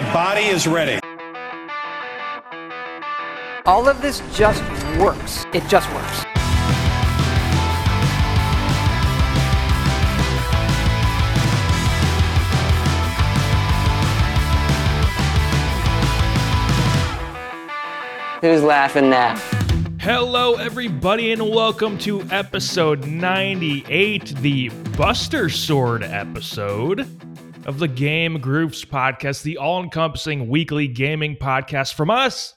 My body is ready. All of this just works. It just works. Who's laughing now? Hello, everybody, and welcome to episode 98, the Buster Sword episode of the Game Groofs podcast, the all encompassing weekly gaming podcast from us,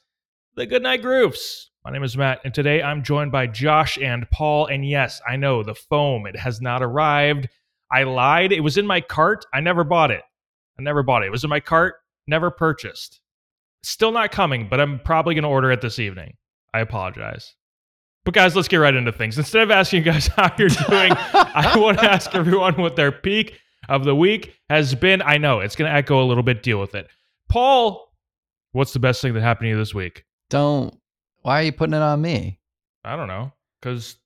the Goodnight Groofs. My name is Matt, and today I'm joined by Josh and Paul. And yes, I know the foam, it has not arrived. I lied. It was in my cart. I never bought it. I never bought it. It was in my cart, never purchased. Still not coming, but I'm probably going to order it this evening. I apologize. But guys, let's get right into things. Instead of asking you guys how you're doing, I want to ask everyone what their peak of the week has been. I know it's going to echo a little bit. Deal with it. Paul, what's the best thing that happened to you this week? Don't. Why are you putting it on me? I don't know, because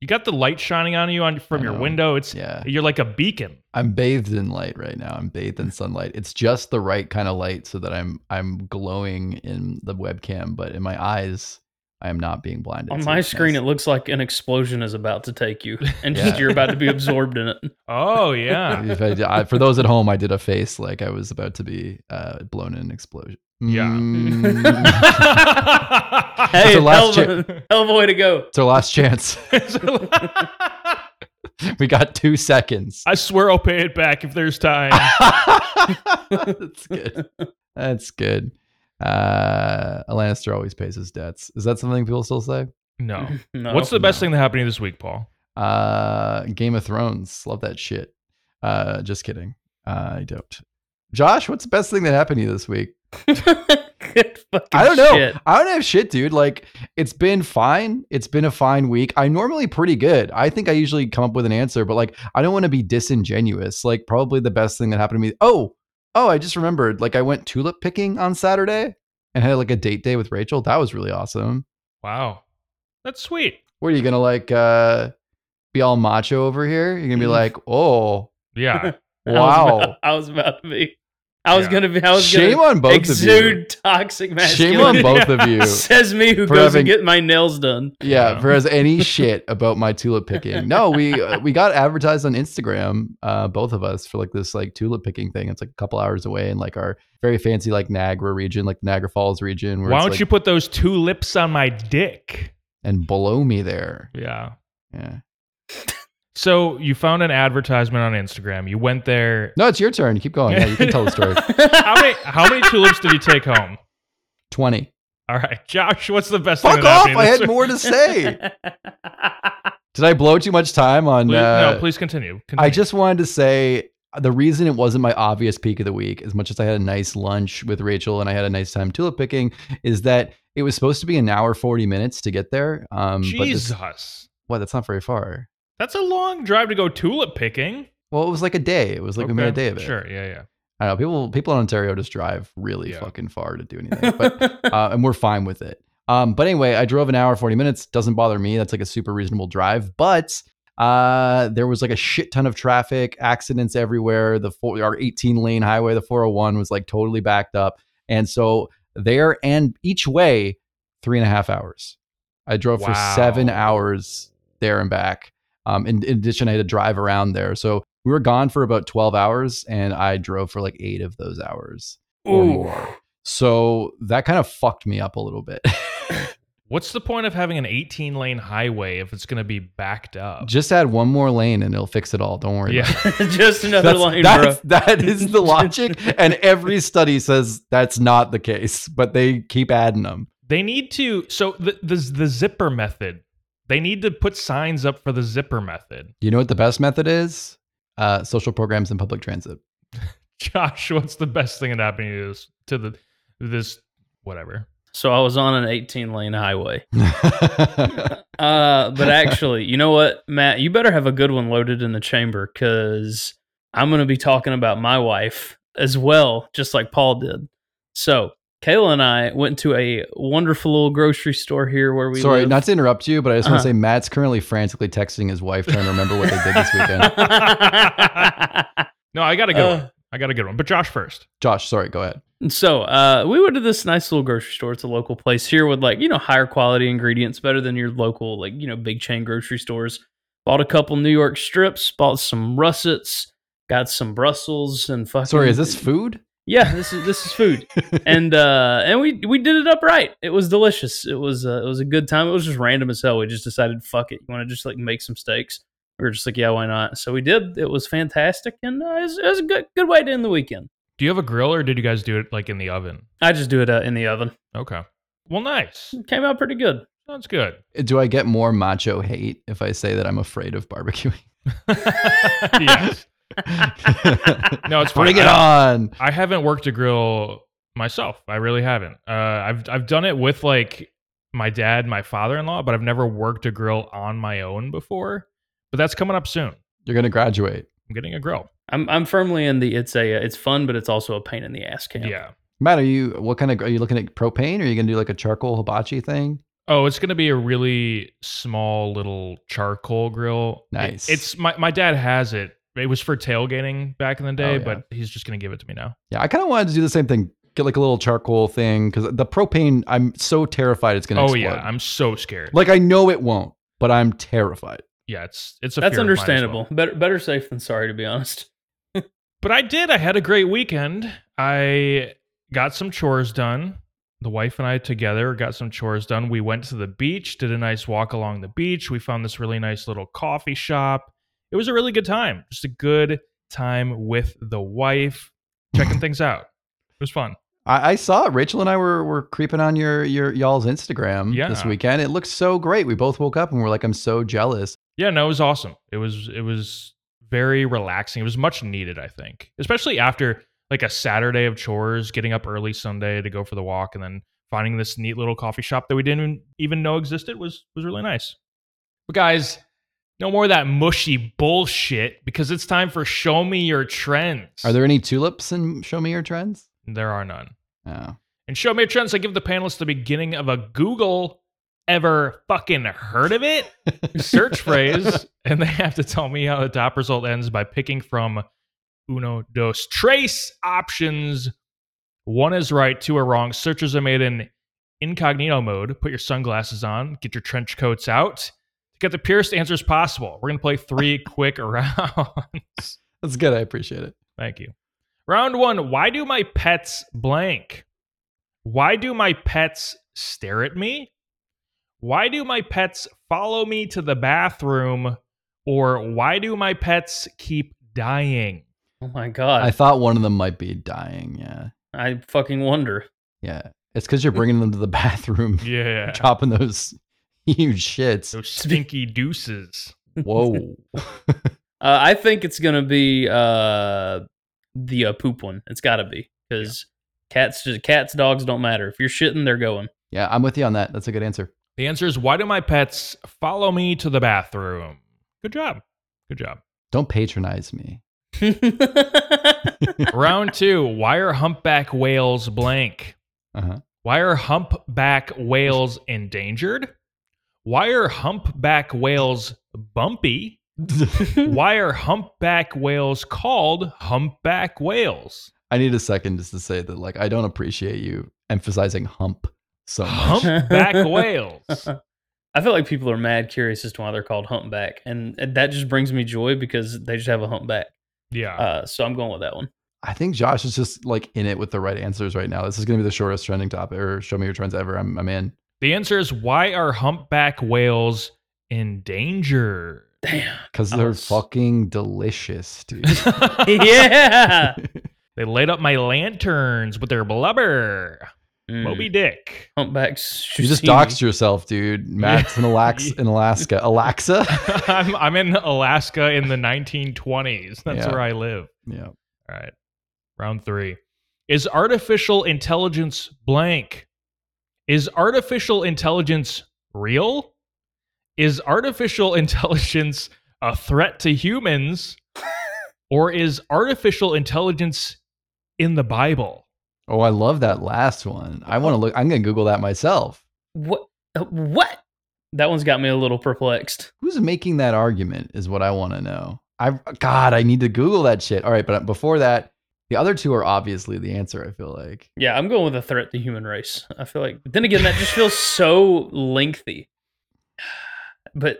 you got the light shining on you on from your window. It's Yeah. you're like a beacon. I'm bathed in light right now. I'm bathed in sunlight. It's just the right kind of light so that I'm I'm glowing in the webcam, but in my eyes, I am not being blinded. On my screen, nice. it looks like an explosion is about to take you, and Yeah. just you're about to be absorbed in it. Oh yeah. If I- I- for those at home, I did a face like I was about to be uh, blown in an explosion. Yeah. Mm. Hey, our last hell, of a, hell of a way to go. it's our last chance. we got two seconds. I swear I'll pay it back if there's time. That's good. That's good. Uh, a Lannister always pays his debts. Is that something people still say? No. No. What's the best no. thing that happened to you this week, Paul? Uh, Game of Thrones. Love that shit. Uh, just kidding. Uh, I don't. Josh, what's the best thing that happened to you this week? Good fucking I don't know. shit. I don't have shit, dude. Like, it's been fine. It's been a fine week. I'm normally pretty good. I think I usually come up with an answer, but like, I don't want to be disingenuous. Like, probably the best thing that happened to me. Oh, oh, I just remembered. Like, I went tulip picking on Saturday and had like a date day with Rachel. That was really awesome. Wow. That's sweet. What are you gonna like? uh Be all macho over here? You're gonna be Mm. like, oh, Yeah. I was wow. about- I was about to be. I was Yeah. gonna be. I was Shame gonna on both of you. exude toxic Shame on both of you. Says me who goes having- and get my nails done. Yeah, Yeah. for as any shit about my tulip picking. No, we uh, we got advertised on Instagram, uh, both of us, for like this like tulip picking thing. It's like a couple hours away in like our very fancy like Niagara region, like Niagara Falls region. Where Why don't like- you put those two lips on my dick? and below me there? Yeah. Yeah. So you found an advertisement on Instagram. You went there. No, it's your turn. Keep going. Yeah, you can tell the story. How many how many tulips did you take home? Twenty. All right, Josh, what's the best Fuck off! I had more to say. Did I blow too much time on? Please, uh, no, please continue. I just wanted to say the reason it wasn't my obvious peak of the week, as much as I had a nice lunch with Rachel and I had a nice time tulip picking, is that it was supposed to be an hour forty minutes to get there. Um, but this- Jesus. what? That's not very far. That's a long drive to go tulip picking. Well, it was like a day. It was like we made a day of it. Sure, yeah, yeah. I don't know people. People in Ontario just drive really Yeah. fucking far to do anything, but uh, and we're fine with it. Um, but anyway, I drove an hour forty minutes. Doesn't bother me. That's like a super reasonable drive. But uh, there was like a shit ton of traffic, accidents everywhere. The four, our eighteen lane highway, the four hundred one, was like totally backed up, and so there and each way, three and a half hours. I drove for seven hours there and back. Um, in, in addition, I had to drive around there, so we were gone for about twelve hours, and I drove for like eight of those hours or Ooh. more. So that kind of fucked me up a little bit. What's the point of having an 18 lane highway if it's going to be backed up? Just add one more lane and it'll fix it all. Don't worry. yeah. Just another That's, line, that's- bro. that is the logic, and every study says that's not the case, but they keep adding them. They need to. So the, the the zipper method. They need to put signs up for the zipper method. You know what the best method is? Uh, social programs and public transit. Josh, what's the best thing that happened to you this, to the this whatever? So I was on an 18 lane highway. Uh, but actually, you know what, Matt? You better have a good one loaded in the chamber because I'm going to be talking about my wife as well, just like Paul did. So Kayla and I went to a wonderful little grocery store here where we Sorry, live. not to interrupt you, but I just want Uh-huh. to say Matt's currently frantically texting his wife trying to remember what they did this weekend. No, I got a good Uh, one. I got a good one. But Josh first. Josh, sorry, go ahead. And So uh, we went to this nice little grocery store. It's a local place here with like you know higher quality ingredients, better than your local like you know big chain grocery stores. Bought a couple New York strips. Bought some russets. Got some Brussels and fucking. Sorry, is this food? Yeah, this is this is food, and uh, and we we did it up right. It was delicious. It was uh, it was a good time. It was just random as hell. We just decided, fuck it. You want to just like make some steaks? We were just like, yeah, why not? So we did. It was fantastic, and uh, it, was, it was a good good way to end the weekend. Do you have a grill or did you guys do it like in the oven? I just do it uh, in the oven. Okay. Well, nice. It came out pretty good. Sounds good. Do I get more macho hate if I say that I'm afraid of barbecuing? yes. No, it's fine. Bring it I- on. I haven't worked a grill myself. I really haven't. Uh, I've I've done it with like my dad, my father-in-law, but I've never worked a grill on my own before. But that's coming up soon. You're gonna graduate. I'm getting a grill. I'm I'm firmly in the it's a it's fun, but it's also a pain in the ass camp. Yeah. Matt, are you what kind of are you looking at propane or are you gonna do like a charcoal hibachi thing? Oh, it's gonna be a really small little charcoal grill. It- Nice. it's my my dad has it. It was for tailgating back in the day, Oh, yeah. but he's just gonna give it to me now. Yeah, I kind of wanted to do the same thing. Get like a little charcoal thing because the propane, I'm so terrified it's gonna Oh explode. yeah, I'm so scared. like I know it won't, but I'm terrified. yeah, it's it's a That's fear of mine as understandable. well. Better better safe than sorry, to be honest. But I did. I had a great weekend. I got some chores done. The wife and I together got some chores done. We went to the beach, did a nice walk along the beach. We found this really nice little coffee shop. It was a really good time. Just a good time with the wife, checking things out. It was fun. I, I saw it. Rachel and I were were creeping on your your y'all's Instagram Yeah. this weekend. It looked so great. We both woke up and we're like, I'm so jealous. Yeah, no, it was awesome. It was it was very relaxing. It was much needed, I think. Especially after like a Saturday of chores, getting up early Sunday to go for the walk and then finding this neat little coffee shop that we didn't even know existed was was really nice. But guys, no more of that mushy bullshit because it's time for show me your trends. Are there any tulips in show me your trends? There are none. Oh. And show me your trends. I give the panelists the beginning of a Google ever fucking heard of it search phrase, and they have to tell me how the top result ends by picking from uno, dos, trace options. One is right, two are wrong. Searches are made in incognito mode. Put your sunglasses on, get your trench coats out to get the purest answers possible. We're going to play three quick rounds. That's good. I appreciate it. Thank you. Round one Why do my pets blank? Why do my pets stare at me? Why do my pets follow me to the bathroom? Or why do my pets keep dying? Oh my god, I thought one of them might be dying. Yeah. I, fucking wonder. Yeah. It's because you're bringing them to the bathroom, Yeah. Chopping those huge shits. Those stinky deuces. Whoa. Uh, I think it's gonna be uh, the uh, poop one. It's got to be because cats, just cats, dogs don't matter. If you're shitting, they're going. yeah, I'm with you on that. That's a good answer. The answer is why do my pets follow me to the bathroom? Good job. Good job. Don't patronize me. Round two Why are humpback whales blank? Uh-huh. Why are humpback whales endangered? Why are humpback whales bumpy? Why are humpback whales called humpback whales? I need a second just to say that, like, I don't appreciate you emphasizing hump so much. Humpback whales. I feel like people are mad curious as to why they're called humpback, and that just brings me joy because they just have a humpback. Yeah. Uh, so I'm going with that one. I think Josh is just like in it with the right answers right now. This is going to be the shortest trending topic or show me your trends ever. I'm, I'm in. The answer is why are humpback whales endangered? Damn. Because they're was- fucking delicious, dude. yeah. they light up my lanterns with their blubber. Mm, Moby Dick. Humpbacks. you just doxed yourself, dude. Matt's in Alaska. In Alaska. Alaska? I'm, I'm in Alaska in the 1920s. That's Yeah. where I live. yeah. All right. Round three. Is artificial intelligence blank? Is artificial intelligence real? Is artificial intelligence a threat to humans? Or is artificial intelligence in the Bible? Oh, I love that last one. I want to look. I'm going to Google that myself. What? uh, What? That one's got me a little perplexed. Who's making that argument is what I want to know. I God, I need to Google that shit. All right, but before that, The other two are obviously the answer. I feel like. Yeah, I'm going with a threat to human race. I feel like, but then again, that just feels so lengthy. But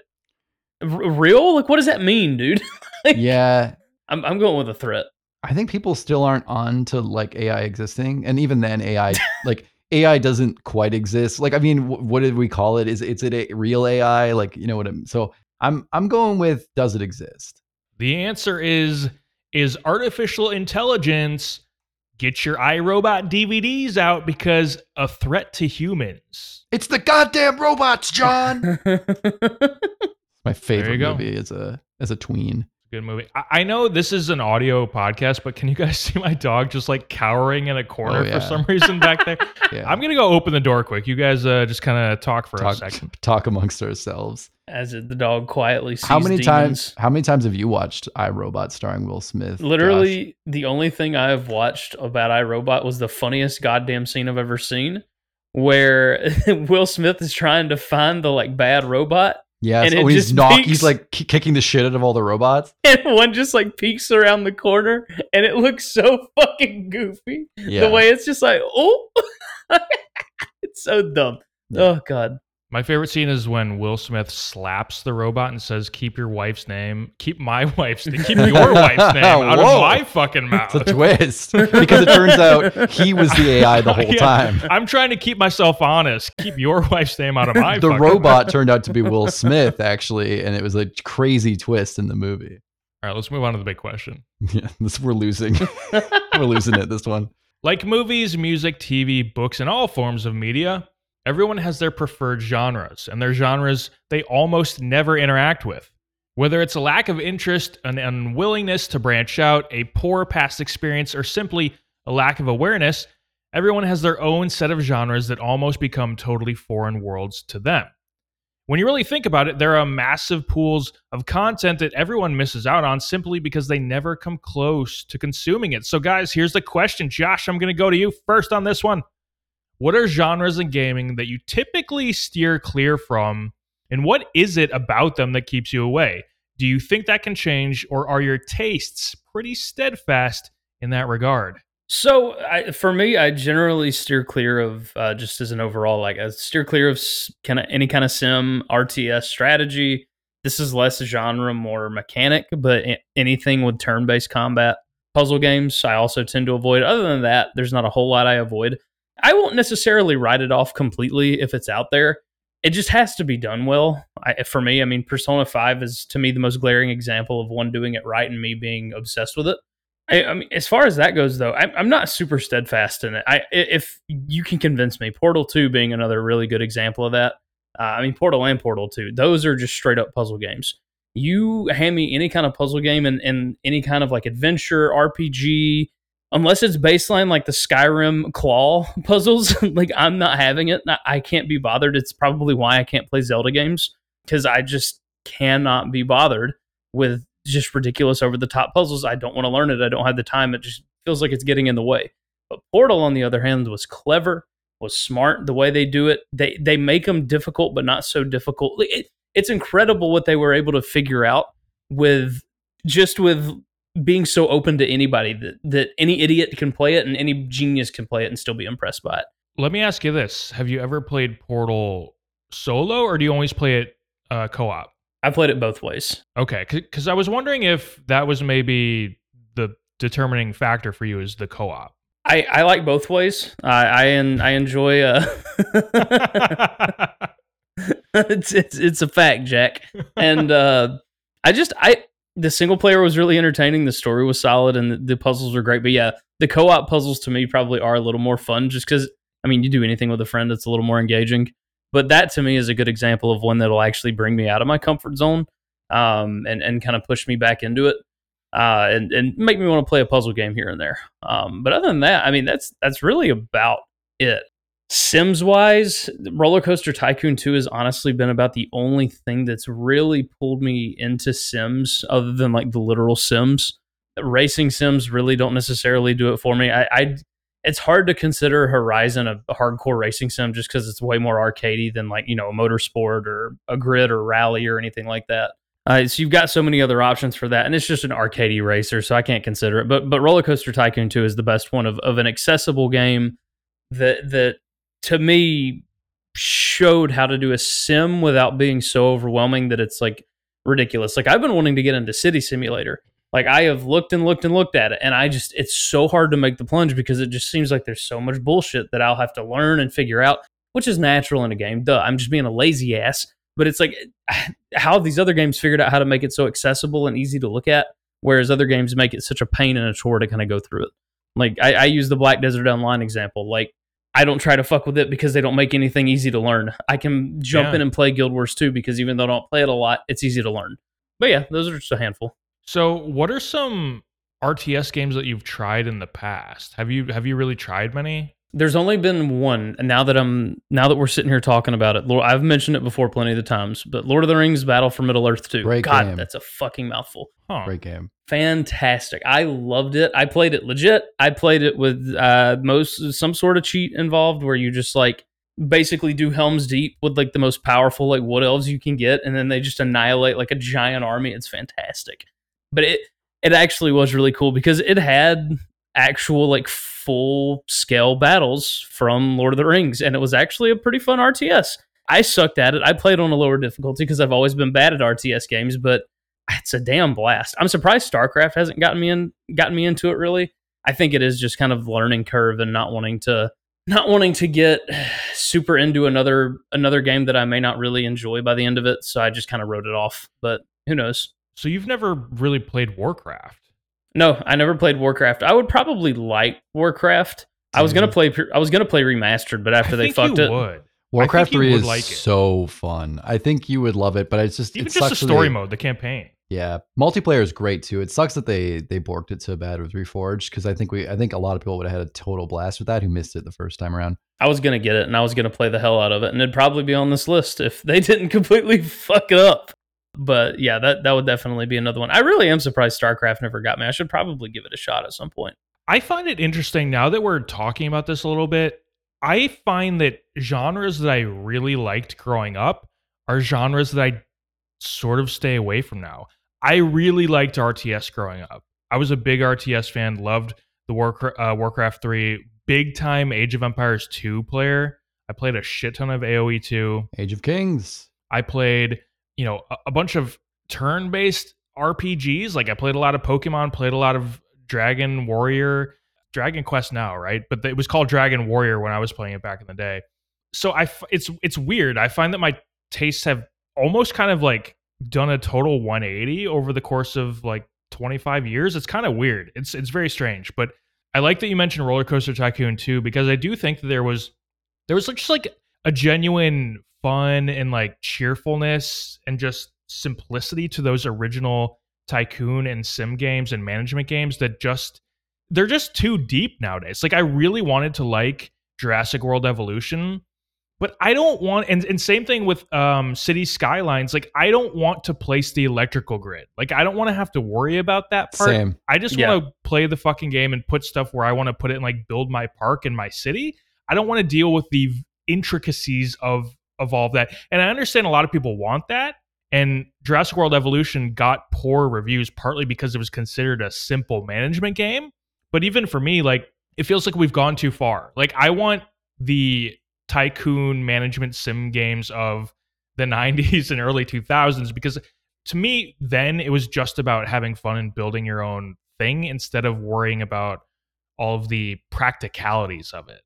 r- real, like, what does that mean, dude? Like, Yeah, I'm I'm going with a threat. I think people still aren't on to like AI existing, and even then, AI like AI doesn't quite exist. Like, I mean, wh- what did we call it? Is is it a real AI? Like, you know what? I'm, so I'm I'm going with does it exist? The answer is is artificial intelligence get your iRobot DVDs out because a threat to humans. It's the goddamn robots, John. My favorite movie as a as a tween. Good movie. I, I know this is an audio podcast, but can you guys see my dog just like cowering in a corner Oh, yeah. for some reason back there? Yeah, I'm gonna go open the door quick. You guys uh, just kind of talk for a second. talk amongst ourselves. As it, the dog quietly sees How many demons. times? How many times have you watched iRobot starring Will Smith? Josh? Literally, the only thing I've watched about iRobot was the funniest goddamn scene I've ever seen, where Will Smith is trying to find the like bad robot, Yes, and he's knock, he's like kicking the shit out of all the robots. and one just like peeks around the corner, and it looks so fucking goofy. Yeah, The way it's just like, oh, it's so dumb. Yeah. Oh god, My favorite scene is when Will Smith slaps the robot and says, "Keep your wife's name. Keep my wife's name. Keep your wife's name out Whoa. of my fucking mouth." it's a twist because it turns out he was the AI the whole Yeah. time. I'm trying to keep myself honest. Keep your wife's name out of my. Mouth. The robot mouth. turned out to be Will Smith actually, and it was a crazy twist in the movie. All right, let's move on to the big question. Yeah, this we're losing. we're losing it. This one. Like movies, music, TV, books, and all forms of media, everyone has their preferred genres, and their genres they almost never interact with. Whether it's a lack of interest, an unwillingness to branch out, a poor past experience, or simply a lack of awareness, everyone has their own set of genres that almost become totally foreign worlds to them. When you really think about it, there are massive pools of content that everyone misses out on simply because they never come close to consuming it. So, guys, here's the question. Josh, I'm going to go to you first on this one. What are genres in gaming that you typically steer clear from, and what is it about them that keeps you away? Do you think that can change, or are your tastes pretty steadfast in that regard? So I, for me, I generally steer clear of uh, just as an overall like I steer clear of kind of any kind of sim RTS strategy. This is less genre, more mechanic, but anything with turn-based combat, puzzle games, I also tend to avoid. Other than that, there's not a whole lot I avoid. I won't necessarily write it off completely if it's out there. It just has to be done well. I, for me, I mean, Persona Five is to me the most glaring example of one doing it right and me being obsessed with it. I, I mean, as far as that goes, though, I'm, I'm not super steadfast in it. I, if you can convince me, Portal Two being another really good example of that. Uh, I mean, Portal and Portal Two, those are just straight up puzzle games. You hand me any kind of puzzle game and, and any kind of like adventure RPG, unless it's baseline like the Skyrim claw puzzles, like I'm not having it. I- can't be bothered. It's probably why I can't play Zelda games because I just cannot be bothered with just ridiculous over the top puzzles. I don't want to learn it. I don't have the time. It just feels like it's getting in the way. But Portal, on the other hand, was clever, was smart. The way they do it, they they make them difficult, but not so difficult. It, it's incredible what they were able to figure out with just with being so open to anybody that that any idiot can play it and any genius can play it and still be impressed by it. Let me ask you this Have you ever played Portal solo, or do you always play it uh, co op? I played it both ways. Okay, because I was wondering if that was maybe the determining factor for you is the co-op. I, I like both ways. I I, en- I enjoy. Uh, it's, it's it's a fact, Jack. And uh, I just I the single player was really entertaining. The story was solid, and the, the puzzles were great. But yeah, the co-op puzzles to me probably are a little more fun, just because I mean, you do anything with a friend, it's a little more engaging. But that to me is a good example of one that'll actually bring me out of my comfort zone, um, and and kind of push me back into it. Uh, and, and make me want to play a puzzle game here and there. Um, but other than that, I mean, that's that's really about it. Sims wise, Roller Coaster Tycoon 2 has honestly been about the only thing that's really pulled me into Sims other than like the literal Sims. Racing Sims really don't necessarily do it for me. I, I it's hard to consider Horizon a, hardcore racing sim just because it's way more arcadey than like, you know, a motorsport or a grid or rally or anything like that. Uh, so you've got so many other options for that, and it's just an arcadey racer, so I can't consider it. But but Roller Coaster Tycoon 2 is the best one of, of an accessible game that that to me showed how to do a sim without being so overwhelming that it's like ridiculous. Like I've been wanting to get into City Simulator. Like I have looked and looked and looked at it, and I just it's so hard to make the plunge because it just seems like there's so much bullshit that I'll have to learn and figure out, which is natural in a game. Duh, I'm just being a lazy ass. But it's like how these other games figured out how to make it so accessible and easy to look at, whereas other games make it such a pain and a chore to kind of go through it. Like I, I use the Black Desert Online example. Like I don't try to fuck with it because they don't make anything easy to learn. I can jump Yeah. in and play Guild Wars 2 because even though I don't play it a lot, it's easy to learn. But yeah, those are just a handful. So, what are some RTS games that you've tried in the past? Have you have you really tried many? There's only been one, and now that I'm now that we're sitting here talking about it, Lord, I've mentioned it before plenty of the times. But Lord of the Rings: Battle for Middle Earth 2. Great God, game. that's a fucking mouthful. Huh. Great game. Fantastic. I loved it. I played it legit. I played it with uh most some sort of cheat involved where you just like basically do Helm's Deep with like the most powerful like wood elves you can get, and then they just annihilate like a giant army. It's fantastic. But it it actually was really cool because it had actual like full scale battles from Lord of the Rings, and it was actually a pretty fun RTS. I sucked at it. I played on a lower difficulty because I've always been bad at RTS games, but it's a damn blast. I'm surprised StarCraft hasn't gotten me in gotten me into it really. I think it is just kind of learning curve and not wanting to not wanting to get super into another another game that I may not really enjoy by the end of it, so I just kind of wrote it off. But who knows? So you've never really played Warcraft? No, I never played Warcraft. I would probably like Warcraft. I was gonna play. I was gonna play remastered, but after I they think fucked you it, would. Warcraft you 3 would is like so fun. I think you would love it, but it's just Even it just the sucks that story they- mode, the campaign. Yeah, multiplayer is great too. It sucks that they they borked it so bad with Reforged because I think we I think a lot of people would have had a total blast with that who missed it the first time around. I was gonna get it, and I was gonna play the hell out of it, and it'd probably be on this list if they didn't completely fuck it up. But yeah, that that would definitely be another one. I really am surprised StarCraft never got me. I should probably give it a shot at some point. I find it interesting now that we're talking about this a little bit. I find that genres that I really liked growing up are genres that I sort of stay away from now. I really liked RTS growing up. I was a big RTS fan, loved the Warcraft, uh, Warcraft 3, big time Age of Empires 2 player. I played a shit ton of AoE 2. Age of Kings. I played, you know, a, a bunch of turn-based RPGs. Like I played a lot of Pokemon, played a lot of Dragon Warrior, Dragon Quest now, right? But it was called Dragon Warrior when I was playing it back in the day. So I, it's it's weird. I find that my tastes have almost kind of like done a total 180 over the course of like 25 years. It's kind of weird. It's it's very strange, but I like that you mentioned Roller Coaster Tycoon too because I do think that there was there was just like a genuine fun and like cheerfulness and just simplicity to those original tycoon and sim games and management games that just they're just too deep nowadays. Like I really wanted to like Jurassic World Evolution, but I don't want and, and same thing with um City Skylines. Like I don't want to place the electrical grid. Like I don't want to have to worry about that part. Same. I just Yeah. want to play the fucking game and put stuff where I want to put it and like build my park and my city. I don't want to deal with the intricacies of all that. And I understand a lot of people want that. And Jurassic World Evolution got poor reviews partly because it was considered a simple management game. But even for me, like it feels like we've gone too far. Like I want the tycoon management sim games of the 90s and early 2000s because to me then it was just about having fun and building your own thing instead of worrying about all of the practicalities of it.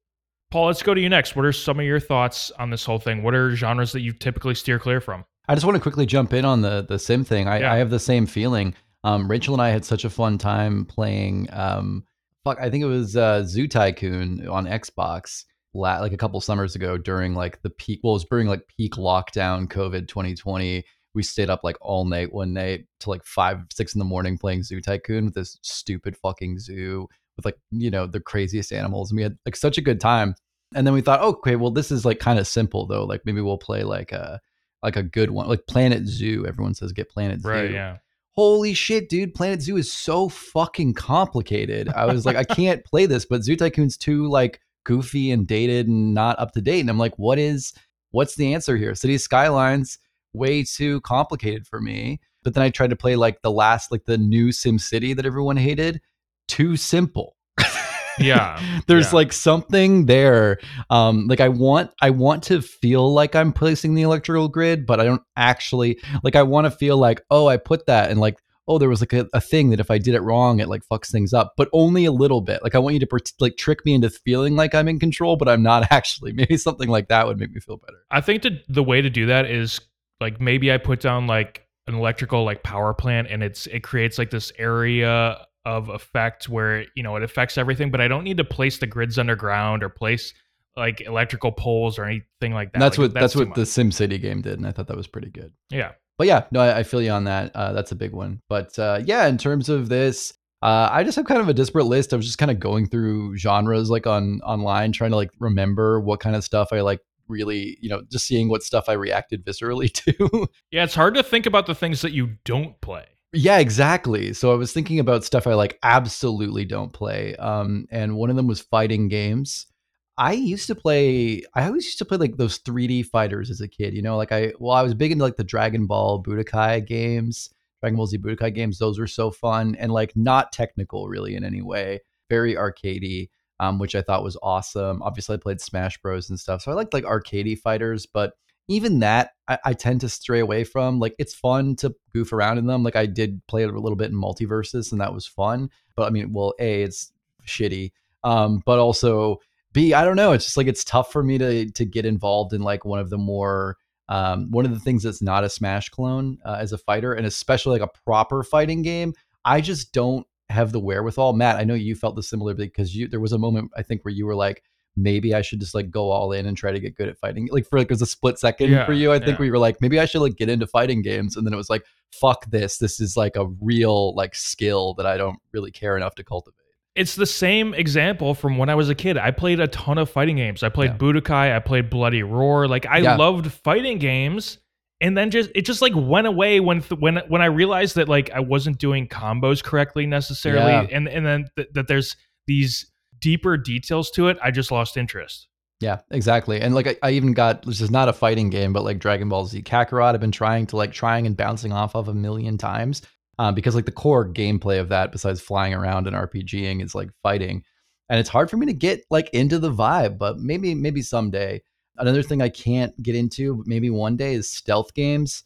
Paul, let's go to you next. What are some of your thoughts on this whole thing? What are genres that you typically steer clear from? I just want to quickly jump in on the the sim thing. I, Yeah. I have the same feeling. Um, Rachel and I had such a fun time playing. Um, fuck, I think it was uh, Zoo Tycoon on Xbox. La- like a couple summers ago during like the peak. Well, it was during like peak lockdown, COVID 2020. We stayed up like all night one night to like five, six in the morning playing Zoo Tycoon with this stupid fucking zoo with like you know the craziest animals. And we had like such a good time. And then we thought, okay, well, this is like kind of simple though. Like maybe we'll play like a like a good one, like Planet Zoo. Everyone says get Planet Right, Zoo. yeah. Holy shit, dude! Planet Zoo is so fucking complicated. I was like, I can't play this, but Zoo Tycoon's too like goofy and dated and not up to date. And I'm like, what is what's the answer here? City Skylines way too complicated for me. But then I tried to play like the last, like the new Sim City that everyone hated. Too simple. Yeah, there's yeah. like something there um like i want i want to feel like i'm placing the electrical grid but i don't actually like i want to feel like oh i put that and like oh there was like a, a thing that if i did it wrong it like fucks things up but only a little bit like i want you to like trick me into feeling like i'm in control but i'm not actually maybe something like that would make me feel better I think that the way to do that is like maybe I put down like an electrical like power plant and it's it creates like this area of effect where you know it affects everything, but I don't need to place the grids underground or place like electrical poles or anything like that. that's Like, what that's, too what the much. sim city game did and i thought that was pretty good yeah. but yeah, no, I, I feel you on that. Uh, that's a big one. But uh, yeah, in terms of this, uh, I just have kind of a disparate list. I was just kind of going through genres like on online, trying to like remember what kind of stuff I like. Really, you know, just seeing what stuff I reacted viscerally to. Yeah, it's hard to think about the things that you don't play. Yeah, exactly. So I was thinking about stuff I like absolutely don't play. Um, and one of them was fighting games. I used to play. I always used to play like those 3D fighters as a kid. You know, like I well, I was big into like the Dragon Ball Budokai games, Dragon Ball Z Budokai games. Those were so fun and like not technical really in any way. Very arcadey, um, which I thought was awesome. Obviously, I played Smash Bros and stuff, so I liked like arcadey fighters. But even that, I, I tend to stray away from. Like it's fun to goof around in them. Like I did play a little bit in MultiVersus, and that was fun. But I mean, well, a it's shitty, um, but also B, I don't know. It's just like it's tough for me to to get involved in like one of the more um, one of the things that's not a Smash clone uh, as a fighter, and especially like a proper fighting game. I just don't have the wherewithal. Matt, I know you felt this similar because you there was a moment I think where you were like, maybe I should just like go all in and try to get good at fighting. Like for like it was a split second Yeah, for you. I think yeah. you were like, maybe I should like get into fighting games, and then it was like, fuck this. This is like a real like skill that I don't really care enough to cultivate. It's the same example from when I was a kid. I played a ton of fighting games. I played Yeah. Budokai, I played Bloody Roar. Like I Yeah. loved fighting games. And then just it just like went away when th- when when I realized that like I wasn't doing combos correctly necessarily Yeah. and and then th- that there's these deeper details to it, I just lost interest. Yeah, exactly. And like I, I even got this is not a fighting game, but like Dragon Ball Z Kakarot, I've been trying to like trying and bouncing off of a million times. Um, because like the core gameplay of that, besides flying around and RPGing, is like fighting. And it's hard for me to get like into the vibe, but maybe maybe someday. Another thing I can't get into, but maybe one day is stealth games.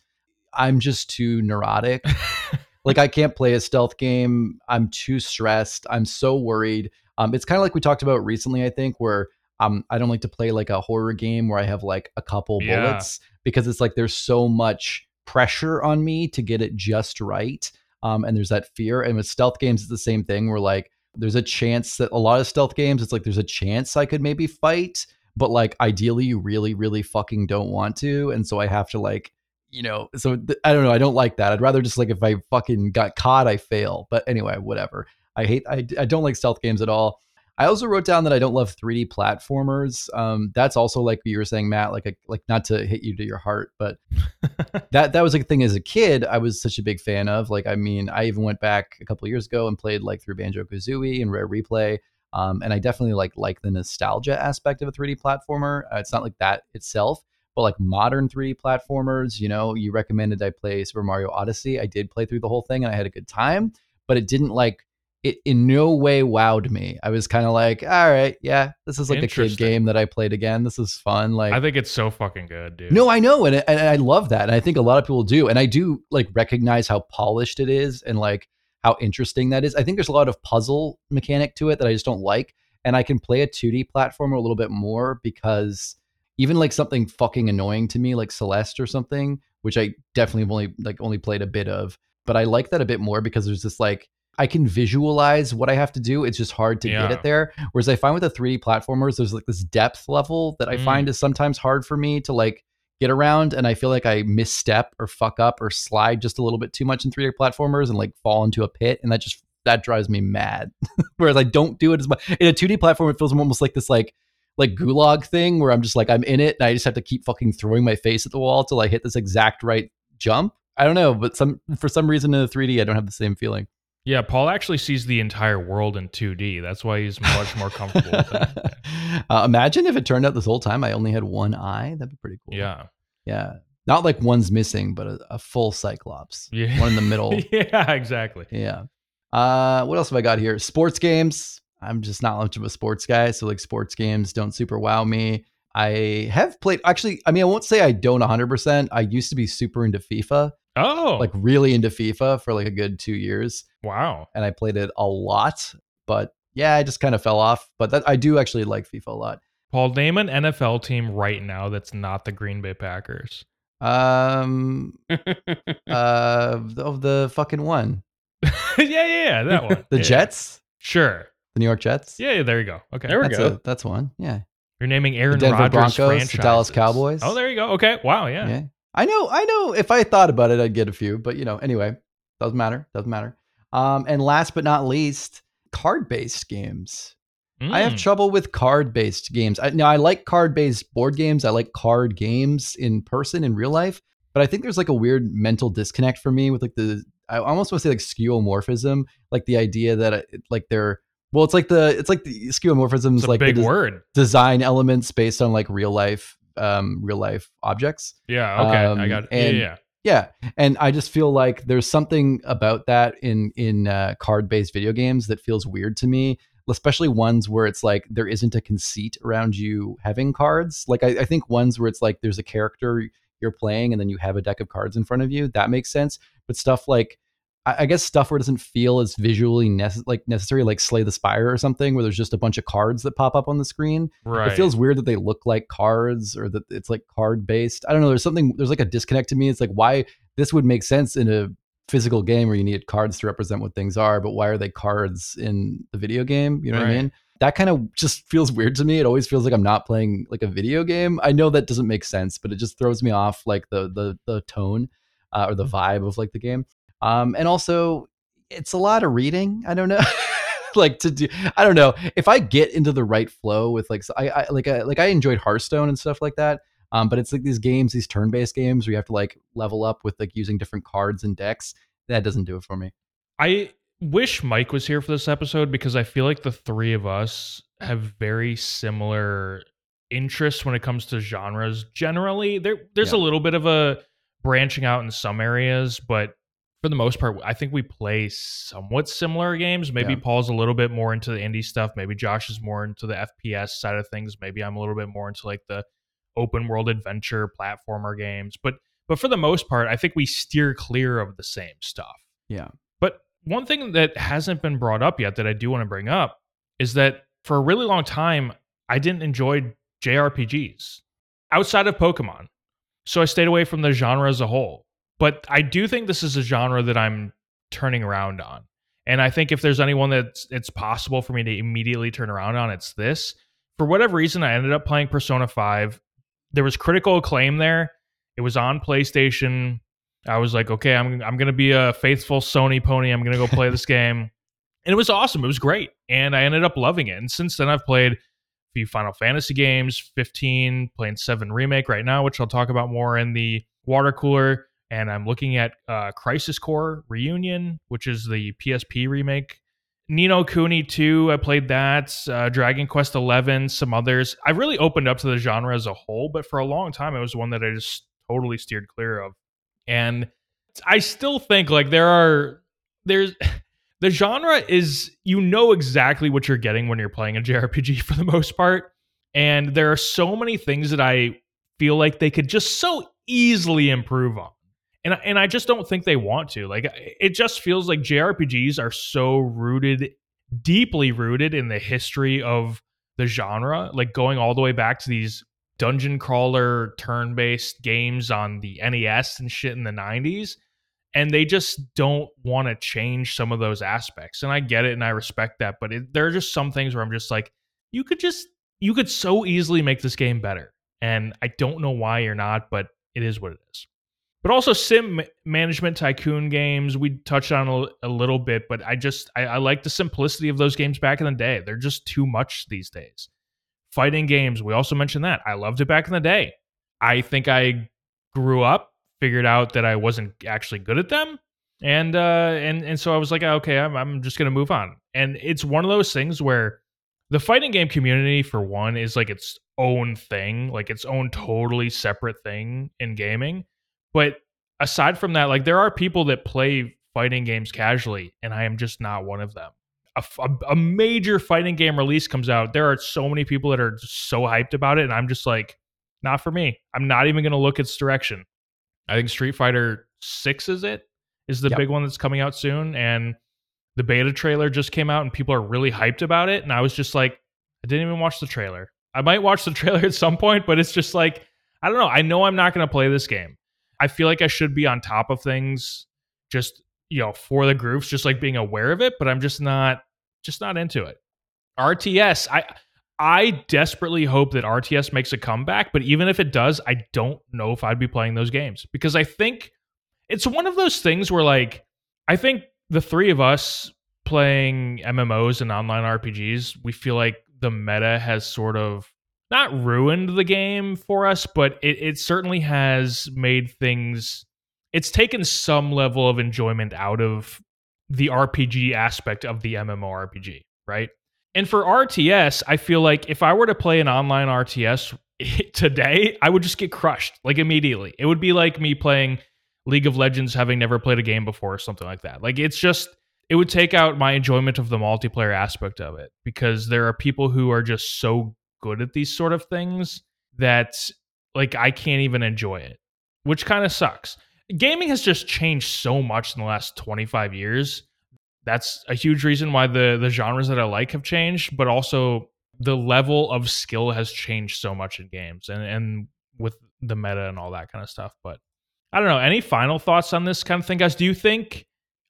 I'm just too neurotic. like I can't play a stealth game. I'm too stressed. I'm so worried. Um, it's kind of like we talked about recently, I think, where um, I don't like to play like a horror game where I have like a couple Yeah. bullets because it's like there's so much pressure on me to get it just right. Um, and there's that fear. And with stealth games, it's the same thing where like there's a chance that a lot of stealth games, it's like there's a chance I could maybe fight, but like ideally you really, really fucking don't want to. And so I have to like, you know, so th- I don't know. I don't like that. I'd rather just like if I fucking got caught, I fail. But anyway, whatever. I hate, I, I don't like stealth games at all. I also wrote down that I don't love 3D platformers. Um, that's also like you were saying, Matt, like a, like not to hit you to your heart, but that that was like a thing as a kid. I was such a big fan of. Like, I mean, I even went back a couple of years ago and played like through Banjo Kazooie and Rare Replay. Um, and I definitely like like the nostalgia aspect of a 3D platformer. Uh, it's not like that itself, but like modern 3D platformers. You know, you recommended I play Super Mario Odyssey. I did play through the whole thing and I had a good time, but it didn't like it in no way wowed me. I was kind of like, all right, yeah, this is like a kid game that I played again. This is fun. Like, I think it's so fucking good, dude. no, I know, and, and I love that, and I think a lot of people do, and I do like recognize how polished it is, and like how interesting that is. I think there's a lot of puzzle mechanic to it that I just don't like, and I can play a 2D platformer a little bit more because even like something fucking annoying to me, like Celeste or something, which I definitely have only like only played a bit of, but I like that a bit more because there's this like I can visualize what I have to do. It's just hard to get it there. Whereas I find with the 3D platformers, there's like this depth level that I Mm. find is sometimes hard for me to like get around. And I feel like I misstep or fuck up or slide just a little bit too much in 3D platformers and like fall into a pit. And that just, that drives me mad. Whereas I don't do it as much. In a 2D platform, it feels almost like this like, like gulag thing where I'm just like, I'm in it and I just have to keep fucking throwing my face at the wall till I hit this exact right jump. I don't know, but some for some reason in the 3D, I don't have the same feeling. Yeah, Paul actually sees the entire world in 2D. That's why he's much more comfortable with it. uh, imagine if it turned out this whole time I only had one eye. That'd be pretty cool. Yeah. Yeah. Not like one's missing, but a, a full Cyclops. Yeah. One in the middle. yeah, exactly. yeah. Uh, what else have I got here? Sports games. I'm just not much of a sports guy, so like sports games don't super wow me. I have played actually, I mean, I won't say I don't 100%. I used to be super into FIFA, Oh, like really into FIFA for like a good 2 years, wow. and I played it a lot, but yeah, I just kind of fell off, but that I do actually like FIFA a lot. Paul, name an NFL team right now that's not the Green Bay Packers. Um uh of the fucking one. yeah, yeah, yeah, that one. the Yeah. Jets? Sure. The New York Jets? Yeah, yeah, there you go. Okay. There we that's go. A, that's one. Yeah. You're naming Aaron Rodgers Broncos, the. Dallas Cowboys. Oh, there you go. Okay. Wow. Yeah. Yeah. I know, I know if I thought about it, I'd get a few, but you know, anyway, doesn't matter. Doesn't matter. Um, and last but not least, card based games. I have Mm. trouble with card based games. I, now, I like card based board games. I like card games in person in real life, but I think there's like a weird mental disconnect for me with like the, I almost want to say like skeuomorphism, like the idea that it, like they're, well, it's like the, it's like the skeuomorphism is like the big des- word. design elements based on like real life, um, real life objects. Yeah. Okay. I Um, got. and- yeah. Yeah. Yeah, and I just feel like there's something about that in in uh, card-based video games that feels weird to me, especially ones where it's like there isn't a conceit around you having cards. Like I, I think ones where it's like there's a character you're playing and then you have a deck of cards in front of you that makes sense. But stuff like I, I guess stuff where it doesn't feel as visually nece- like necessary, like Slay the Spire or something, where there's just a bunch of cards that pop up on the screen Right. it feels weird that they look like cards or that it's like card based. I don't know. There's something. There's like a disconnect to me. It's like why this would make sense in a physical game where you need cards to represent what things are, but why are they cards in the video game? You know what I mean? That kind of just feels weird to me. It always feels like I'm not playing like a video game. I know that doesn't make sense, but it just throws me off like the the the tone uh, or the vibe of like the game. Um, and also it's a lot of reading. I don't know. like to do I don't know. If I get into the right flow with like so I, I like I like I enjoyed Hearthstone and stuff like that. Um, but it's like these games, these turn-based games where you have to like level up with like using different cards and decks. That doesn't do it for me. I wish Mike was here for this episode because I feel like the three of us have very similar interests when it comes to genres. Generally, there there's a little bit of a branching out in some areas, but for the most part, I think we play somewhat similar games. Maybe Yeah. Paul's a little bit more into the indie stuff. Maybe Josh is more into the FPS side of things. Maybe I'm a little bit more into like the open world adventure platformer games. But but for the most part, I think we steer clear of the same stuff. Yeah. But one thing that hasn't been brought up yet that I do want to bring up is that for a really long time, I didn't enjoy JRPGs outside of Pokemon. So I stayed away from the genre as a whole. But I do think this is a genre that I'm turning around on. And I think if there's anyone that it's possible for me to immediately turn around on, it's this. For whatever reason, I ended up playing Persona 5. There was critical acclaim there. It was on PlayStation. I was like, okay, I'm I'm gonna be a faithful Sony pony. I'm gonna go play this game, and it was awesome. It was great, and I ended up loving it. And since then, I've played a few Final Fantasy games, 15, playing Seven remake right now, which I'll talk about more in the water cooler. And I'm looking at uh, Crisis Core Reunion, which is the PSP remake. Ni no Kuni 2, I played that. Uh, Dragon Quest 11, some others. I really opened up to the genre as a whole, but for a long time, it was one that I just totally steered clear of and i still think like there are there's the genre is you know exactly what you're getting when you're playing a jrpg for the most part and there are so many things that i feel like they could just so easily improve on and and i just don't think they want to like it just feels like jrpgs are so rooted deeply rooted in the history of the genre like going all the way back to these dungeon crawler turn based games on the NES and shit in the 90s. And they just don't want to change some of those aspects. And I get it and I respect that. But it, there are just some things where I'm just like, you could just, you could so easily make this game better. And I don't know why you're not, but it is what it is. But also sim management tycoon games, we touched on a, a little bit, but I just, I, I like the simplicity of those games back in the day. They're just too much these days fighting games. We also mentioned that. I loved it back in the day. I think I grew up, figured out that I wasn't actually good at them. And uh and and so I was like, okay, I'm I'm just gonna move on. And it's one of those things where the fighting game community, for one, is like its own thing, like its own totally separate thing in gaming. But aside from that, like there are people that play fighting games casually, and I am just not one of them. A major fighting game release comes out, there are so many people that are just so hyped about it, and I'm just like, not for me. I'm not even going to look its direction. I think Street Fighter Six is it is the Yep. big one that's coming out soon, and the beta trailer just came out, and people are really hyped about it. And I was just like, I didn't even watch the trailer. I might watch the trailer at some point, but it's just like, I don't know. I know I'm not going to play this game. I feel like I should be on top of things, just you know, for the Groofs, just like being aware of it. But I'm just not, just not into it. RTS, I. I desperately hope that RTS makes a comeback, but even if it does, I don't know if I'd be playing those games because I think it's one of those things where like I think the three of us playing MMOs and online RPGs, we feel like the meta has sort of not ruined the game for us, but it, it certainly has made things it's taken some level of enjoyment out of the RPG aspect of the MMORPG, right? And for RTS, I feel like if I were to play an online RTS today, I would just get crushed like immediately. It would be like me playing League of Legends having never played a game before or something like that. Like it's just it would take out my enjoyment of the multiplayer aspect of it because there are people who are just so good at these sort of things that like I can't even enjoy it, which kind of sucks. Gaming has just changed so much in the last 25 years. That's a huge reason why the the genres that I like have changed, but also the level of skill has changed so much in games and and with the meta and all that kind of stuff. But I don't know. Any final thoughts on this kind of thing, guys? Do you think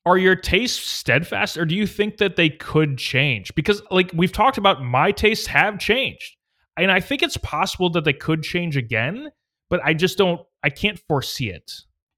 are your tastes steadfast, or do you think that they could change? Because like we've talked about, my tastes have changed, and I think it's possible that they could change again. But I just don't. I can't foresee it.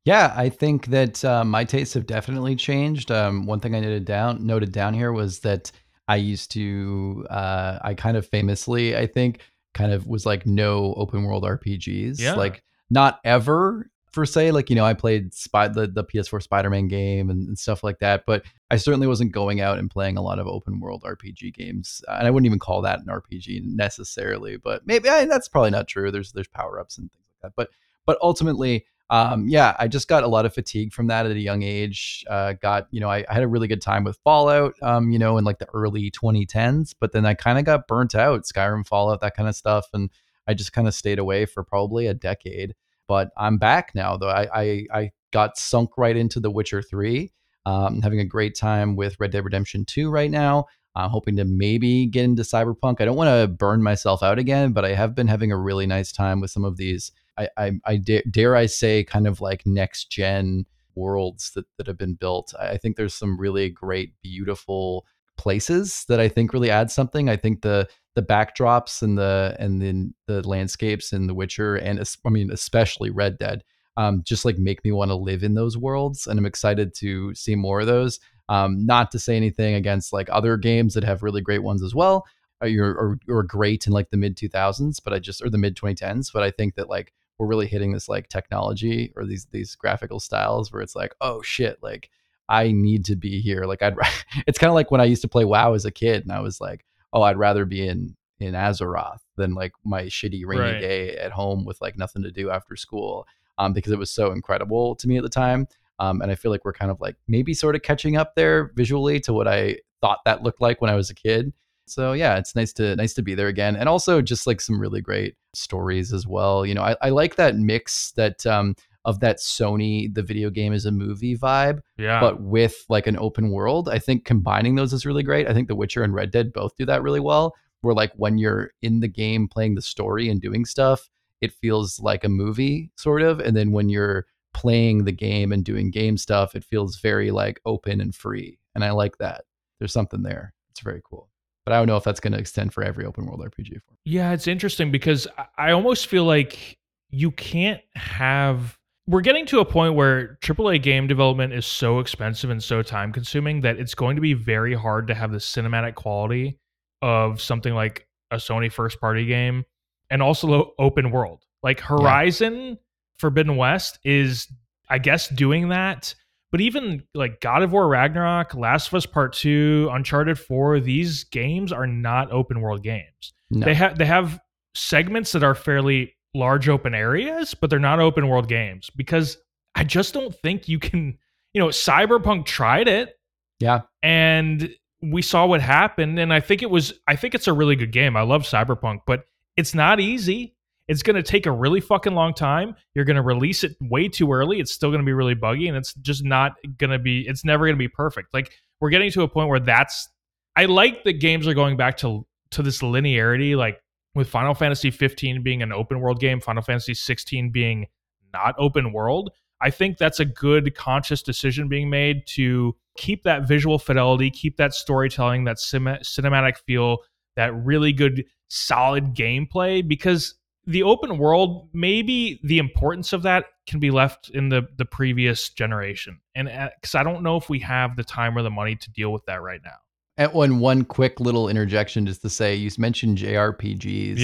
Yeah, I think that uh, my tastes have definitely changed. Um, one thing I noted down noted down here was that I used to, uh, I kind of famously, I think, kind of was like no open world RPGs, Yeah. like not ever per se. Like you know, I played Spy the the PS4 Spider Man game and, and stuff like that, but I certainly wasn't going out and playing a lot of open world RPG games, and I wouldn't even call that an RPG necessarily. But maybe I, that's probably not true. There's there's power ups and things like that, but but ultimately um, yeah, I just got a lot of fatigue from that at a young age. Uh, got, you know, I, I had a really good time with Fallout, um, you know, in like the early 2010s, but then I kind of got burnt out, Skyrim, Fallout, that kind of stuff. And I just kind of stayed away for probably a decade. But I'm back now, though. I, I, I got sunk right into The Witcher 3. Um, having a great time with Red Dead Redemption 2 right now. I'm hoping to maybe get into Cyberpunk. I don't want to burn myself out again, but I have been having a really nice time with some of these I, I, I dare, dare I say, kind of like next gen worlds that, that have been built. I I think there's some really great, beautiful places that I think really add something. I think the the backdrops and the and then the landscapes in The Witcher and I mean especially Red Dead, um, just like make me want to live in those worlds, and I'm excited to see more of those. Um, not to say anything against like other games that have really great ones as well, uh, or, or, or great in like the mid 2000s, but I just or the mid 2010s. But I think that like we're really hitting this like technology or these these graphical styles where it's like, oh shit, like I need to be here. Like I'd it's kind of like when I used to play WoW as a kid and I was like, oh, I'd rather be in in Azeroth than like my shitty rainy Right. day at home with like nothing to do after school. Um, because it was so incredible to me at the time. Um, and I feel like we're kind of like maybe sort of catching up there visually to what I thought that looked like when I was a kid. So yeah, it's nice to nice to be there again, and also just like some really great stories as well. You know, I, I like that mix that um, of that Sony the video game is a movie vibe, Yeah. but with like an open world. I think combining those is really great. I think The Witcher and Red Dead both do that really well. Where like when you're in the game playing the story and doing stuff, it feels like a movie sort of, and then when you're playing the game and doing game stuff, it feels very like open and free, and I like that. There's something there. It's very cool but I don't know if that's going to extend for every open world RPG. Yeah, it's interesting because I almost feel like you can't have. We're getting to a point where AAA game development is so expensive and so time consuming that it's going to be very hard to have the cinematic quality of something like a Sony first party game and also open world. Like Horizon Forbidden West is, I guess, doing that. But even like God of War Ragnarok, Last of Us Part 2, Uncharted 4, these games are not open world games no. they have they have segments that are fairly large open areas but they're not open world games because I just don't think you can. You know, Cyberpunk tried it, Yeah. and we saw what happened. And I think it was. I think it's a really good game. I love Cyberpunk, but it's not easy. It's going to take a really fucking long time. You're going to release it way too early. It's still going to be really buggy, and it's just not going to be. It's never going to be perfect. Like we're getting to a point where that's. I like that games are going back to to this linearity, like with Final Fantasy 15 being an open world game, Final Fantasy 16 being not open world. I think that's a good conscious decision being made to keep that visual fidelity, keep that storytelling, that cin- cinematic feel, that really good solid gameplay because the open world maybe the importance of that can be left in the the previous generation and uh, because i don't know if we have the time or the money to deal with that right now And one one quick little interjection just to say you mentioned JRPGs.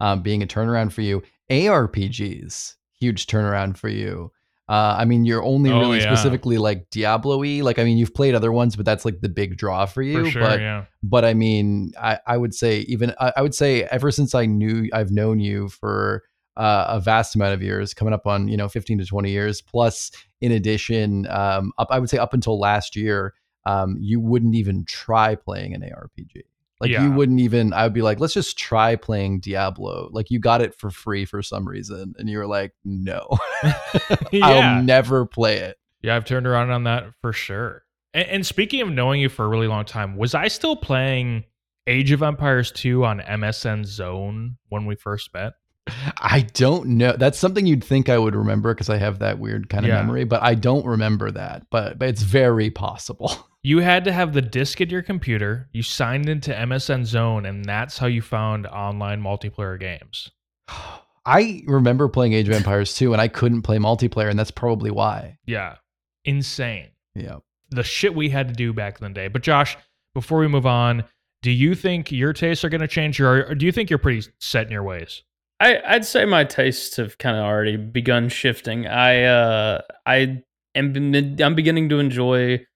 um, being a turnaround for you. ARPGs, huge turnaround for you. Uh, I mean, you're only Oh, really yeah. specifically like Diablo-y. Like, I mean, you've played other ones, but that's like the big draw for you. for sure but yeah but I mean, I, I would say even I, I would say ever since I knew I've known you for uh, a vast amount of years, coming up on you know 15 to 20 years. Plus, in addition, um, up I would say up until last year, um, you wouldn't even try playing an ARPG. Like Yeah. you wouldn't even. I would be like, let's just try playing Diablo. Like you got it for free for some reason, and you were like, no, yeah I'll never play it. Yeah, I've turned around on that for sure. And, and speaking of knowing you for a really long time, was I still playing Age of Empires 2 on MSN Zone when we first met? I don't know. That's something you'd think I would remember because I have that weird kind of Yeah. memory, but I don't remember that. But but it's very possible. You had to have the disk at your computer, you signed into MSN Zone, and that's how you found online multiplayer games. I remember playing Age of Empires 2 and I couldn't play multiplayer, and that's probably why. Yeah, insane. Yeah. The shit we had to do back in the day. But Josh, before we move on, do you think your tastes are going to change, or, or do you think you're pretty set in your ways? I, I'd say my tastes have kind of already begun shifting. I uh, I am I'm beginning to enjoy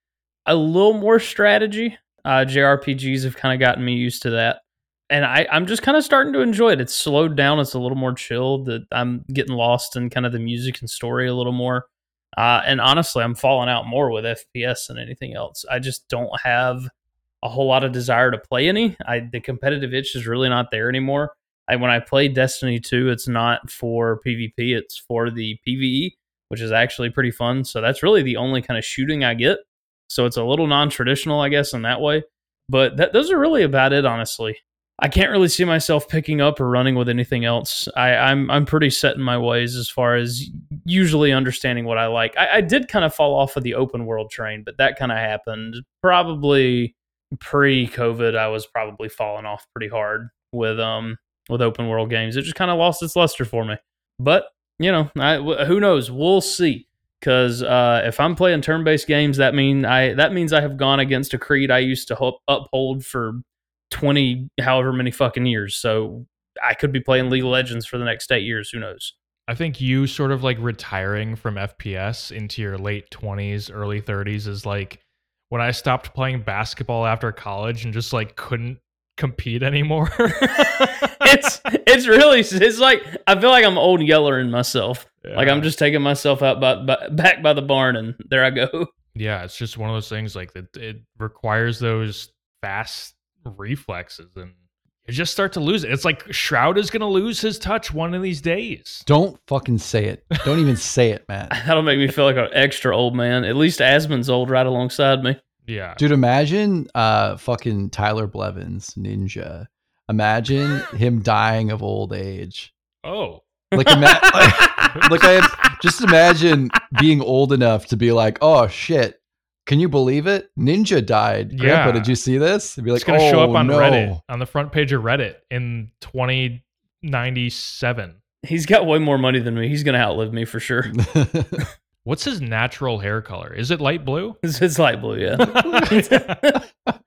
a little more strategy. Uh, JRPGs have kind of gotten me used to that, and I I'm just kind of starting to enjoy it. It's slowed down. It's a little more chilled. That I'm getting lost in kind of the music and story a little more. Uh, and honestly, I'm falling out more with FPS than anything else. I just don't have a whole lot of desire to play any. I the competitive itch is really not there anymore. I, when I play Destiny 2, it's not for PvP, it's for the PvE, which is actually pretty fun. So that's really the only kind of shooting I get. So it's a little non traditional, I guess, in that way. But that, those are really about it, honestly. I can't really see myself picking up or running with anything else. I, I'm I'm pretty set in my ways as far as usually understanding what I like. I, I did kind of fall off of the open world train, but that kind of happened probably pre-COVID. I was probably falling off pretty hard with um with open world games. It just kind of lost its luster for me. But you know, I, who knows? We'll see. Because uh, if I'm playing turn-based games, that mean I that means I have gone against a creed I used to ho- uphold for twenty however many fucking years. So I could be playing League of Legends for the next eight years. Who knows? I think you sort of like retiring from FPS into your late 20s, early 30s is like when I stopped playing basketball after college and just like couldn't compete anymore. it's it's really it's like I feel like I'm old yeller in myself. Like I'm just taking myself out by, by, back by the barn, and there I go. yeah, it's just one of those things like that it requires those fast reflexes and you just start to lose it. It's like Shroud is going to lose his touch one of these days. Don't fucking say it. Don't even say it, Matt. That'll make me feel like an extra old man. At least Asmon's old right alongside me. Yeah. Dude, imagine uh fucking Tyler Blevins, ninja. Imagine him dying of old age. Oh. Like, ima- like, like I just imagine being old enough to be like, oh shit, can you believe it? Ninja died. Grandpa, Yeah. did you see this? It'd be like, it's going to oh, show up oh, on no. Reddit, on the front page of Reddit in 2097. He's got way more money than me. He's gonna outlive me for sure. What's his natural hair color? Is it light blue? It's, it's light blue, yeah. All right.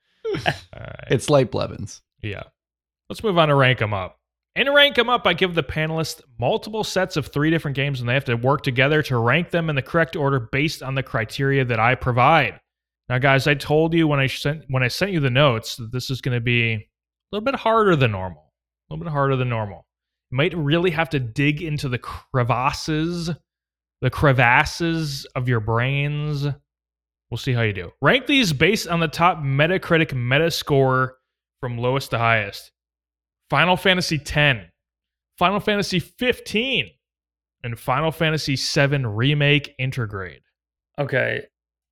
it's light Blevins. Yeah. Let's move on to rank them up. And to rank them up, I give the panelists multiple sets of three different games, and they have to work together to rank them in the correct order based on the criteria that I provide. Now, guys, I told you when I sent when I sent you the notes that this is going to be a little bit harder than normal. A little bit harder than normal. You might really have to dig into the crevasses the crevasses of your brains. We'll see how you do. Rank these based on the top Metacritic Metascore from lowest to highest. Final Fantasy X, Final Fantasy 15, and Final Fantasy 7 Remake Intergrade. Okay.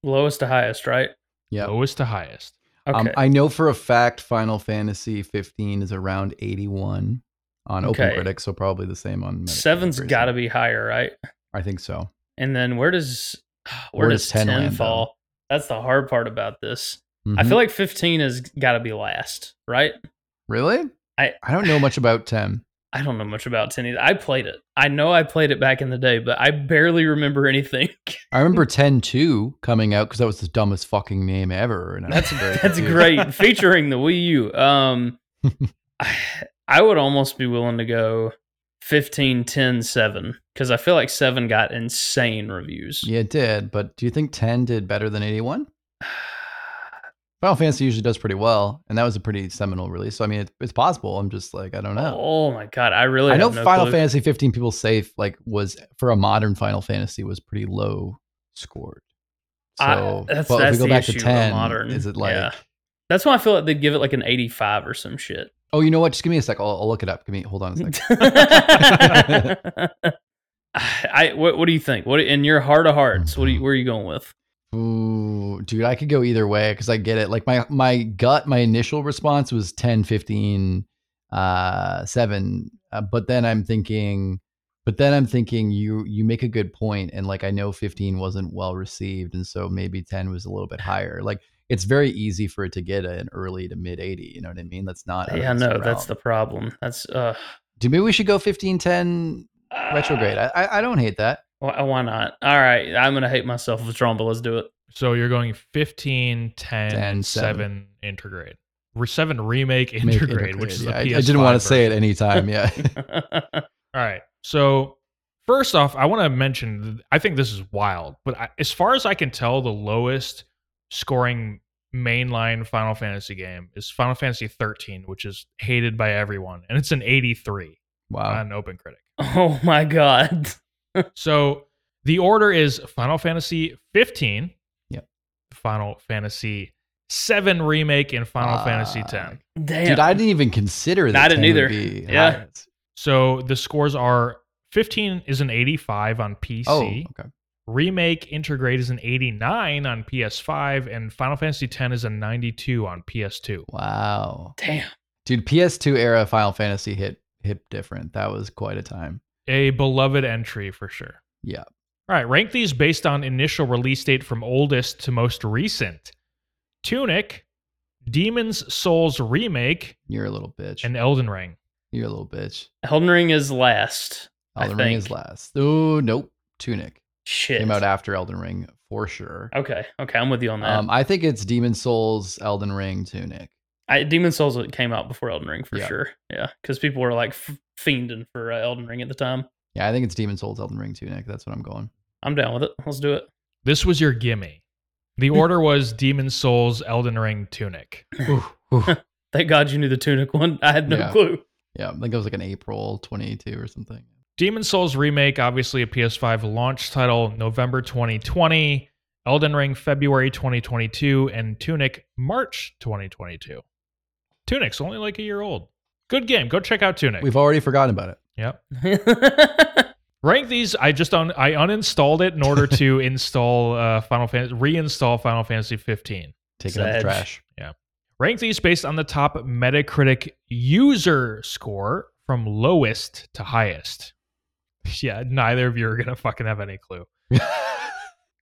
Lowest to highest, right? Yeah. Lowest to highest. Okay. Um, I know for a fact Final Fantasy 15 is around 81 on Okay. OpenCritic, so probably the same on Metacritic. Seven's Very got to be higher, right? I think so. And then where does where, Where does, does 10 10, land, fall? That's the hard part about this. I Mhm. feel like 15 has got to be last, right? really. I- I don't know much about 10. I don't know much about 10 either. I played it. I know I played it back in the day, but I barely remember anything. I remember 10 2 coming out because that was the dumbest fucking name ever. And That's very that's great. Featuring the Wii U. Um I, I would almost be willing to go 15 10 7 cuz I feel like 7 got insane reviews. Yeah, it did. But do you think 10 did better than 81? Final Fantasy usually does pretty well, and that was a pretty seminal release. So I mean, it, it's possible. I'm just like, I don't know. Oh my god, I really I know no Final clue. Fantasy 15 people say like was for a modern Final Fantasy was pretty low scored. So, I- that's- but that's if we the go back to issue with 10, modern, is it like? yeah. That's why I feel like they'd give it like an 85 or some shit. Oh, you know what? Just give me a sec. I'll, I'll look it up. Give me. Hold on a sec. I what, what do you think? What in your heart of hearts? What you, where are you going with? Ooh, dude, I could go either way because I get it. Like my my gut, my initial response was 10, 15, uh, 7. Uh, but then I'm thinking, but then I'm thinking you you make a good point, and like I know 15 wasn't well received, and so maybe 10 was a little bit higher. Like it's very easy for it to get an early to mid 80. You know what I mean? That's not. Yeah, no, that's the problem. That's uh, Do maybe we should go 15, 10 retrograde? I I, I don't hate that. Why, why not? All right, I'm gonna hate myself with Strong, but let's do it. So you're going 15, 10, 10, 7 intergrade. Re- 7 remake Make intergrade, which is yeah, the I, PS5 I didn't want to say it version. anytime. Yeah. All right. So first off, I want to mention I think this is wild, but I, as far as I can tell, the lowest scoring mainline Final Fantasy game is Final Fantasy 13, which is hated by everyone, and it's an 83 wow. on OpenCritic. oh my god. So the order is Final Fantasy 15, Yep. Final Fantasy 7 remake, and Final Fantasy 10. Damn. Dude, I didn't even consider that. I didn't either. Yeah. highest. So the scores are 15 is an 85 on PC. Oh, okay. Remake Intergrade is an 89 on PS5, and Final Fantasy 10 is a 92 on PS2. Wow. Damn. Dude, PS2 era Final Fantasy hit hit different. That was quite a time. A beloved entry for sure. Yeah. All right, rank these based on initial release date from oldest to most recent. Tunic, Demon's Souls Remake, You're a little bitch. and Elden Ring. You're a little bitch. Elden Ring is last. I Elden Ring is last. Oh, nope. Tunic. Shit. Came out after Elden Ring for sure. Okay. Okay. I'm with you on that. Um, I think it's Demon Souls, Elden Ring, Tunic. I, Demon Souls came out before Elden Ring for Yeah. sure. Yeah, because people were like f- fiending for uh, Elden Ring at the time. Yeah, I think it's Demon Souls, Elden Ring, Tunic. That's what I'm going. I'm down with it. Let's do it. This was your gimme. The order was Demon Souls, Elden Ring, Tunic. Ooh, ooh. Thank God you knew the Tunic one. I had no Yeah. clue. yeah, I think it was like an April 22 or something. Demon Souls Remake, obviously a PS5 launch title, November 2020. Elden Ring, February 2022. And Tunic, March 2022. Tunic's only like a year old. Good game. Go check out Tunic. We've already forgotten about it. Yep. Rank these. I just un- I uninstalled it in order to install uh, Final Fantasy, reinstall Final Fantasy 15. Take it out the trash. Yeah. Rank these based on the top Metacritic user score from lowest to highest. Yeah, neither of you are gonna fucking have any clue.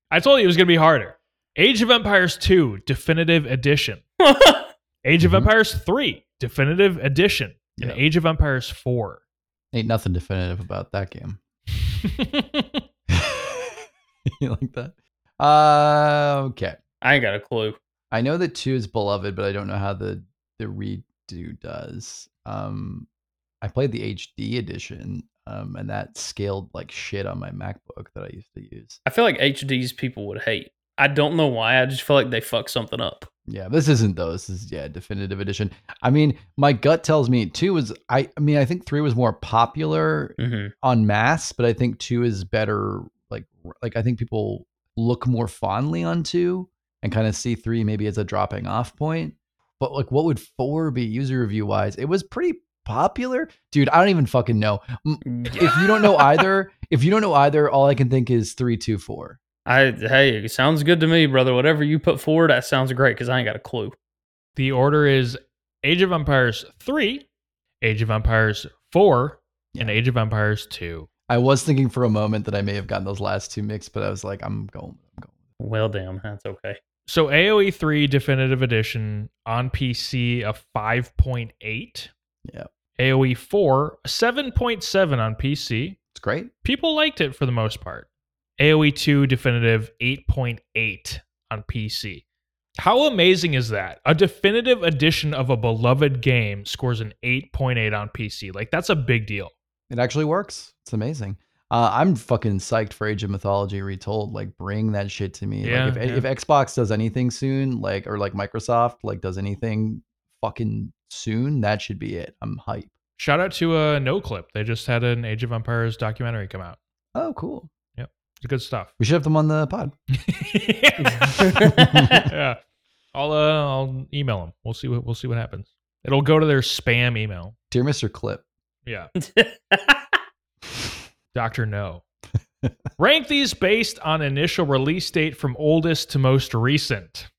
I told you it was gonna be harder. Age of Empires 2 Definitive Edition. Age of Mhm. Empires 3 Definitive Edition. And Yeah. Age of Empires 4. Ain't nothing definitive about that game. you like that? Uh, okay. I ain't got a clue. I know that two is beloved, but I don't know how the the redo does. Um, I played the HD edition, um, and that scaled like shit on my MacBook that I used to use. I feel like HDs people would hate. I don't know why. I just feel like they fuck something up. Yeah, this isn't though. This is yeah, definitive edition. I mean, my gut tells me two was I. I mean, I think three was more popular hmm on mass, but I think two is better like like I think people look more fondly on two and kind of see three maybe as a dropping off point. But like, what would four be user review wise? It was pretty popular, dude. I don't even fucking know. If you don't know either, if you don't know either, all I can think is three, two, four. I hey, it sounds good to me, brother. Whatever you put forward, that sounds great because I ain't got a clue. The order is Age of Empires 3, Age of Empires 4, and Age of Empires 2. I was thinking for a moment that I may have gotten those last two mixed, but I was like, I'm going. I'm going. Well, damn, that's okay. So AoE 3 Definitive Edition on PC a 5.8. Yeah. AoE 4 7.7 on PC. It's great. People liked it for the most part. AoE 2 Definitive 8.8 on PC. How amazing is that? A definitive edition of a beloved game scores an 8.8 on PC. Like that's a big deal. It actually works. It's amazing. Uh, I'm fucking psyched for Age of Mythology Retold. Like, bring that shit to me. Yeah, like, if, yeah. if Xbox does anything soon, like, or like Microsoft, like, does anything fucking soon, that should be it. I'm hype. Shout out to uh, Noclip. They just had an Age of Empires documentary come out. Oh, cool. It's good stuff. We should have them on the pod. yeah. I'll uh, I'll email them. We'll see what we'll see what happens. It'll go to their spam email. Dear Mr. Clip. Yeah. Doctor No. Rank these based on initial release date from oldest to most recent.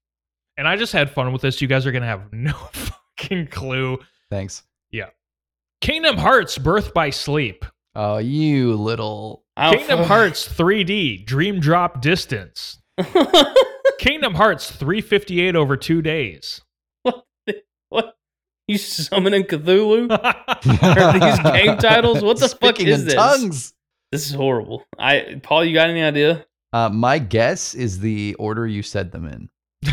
And I just had fun with this. You guys are gonna have no fucking clue. Thanks. Yeah. Kingdom Hearts Birth by Sleep. Oh, you little. Kingdom Hearts 3D Dream Drop Distance. Kingdom Hearts 358 over two days. what? What? You summoning Cthulhu? Are these game titles? What the fuck is in this? tongues. This is horrible. I Paul, you got any idea? Uh, my guess is the order you said them in.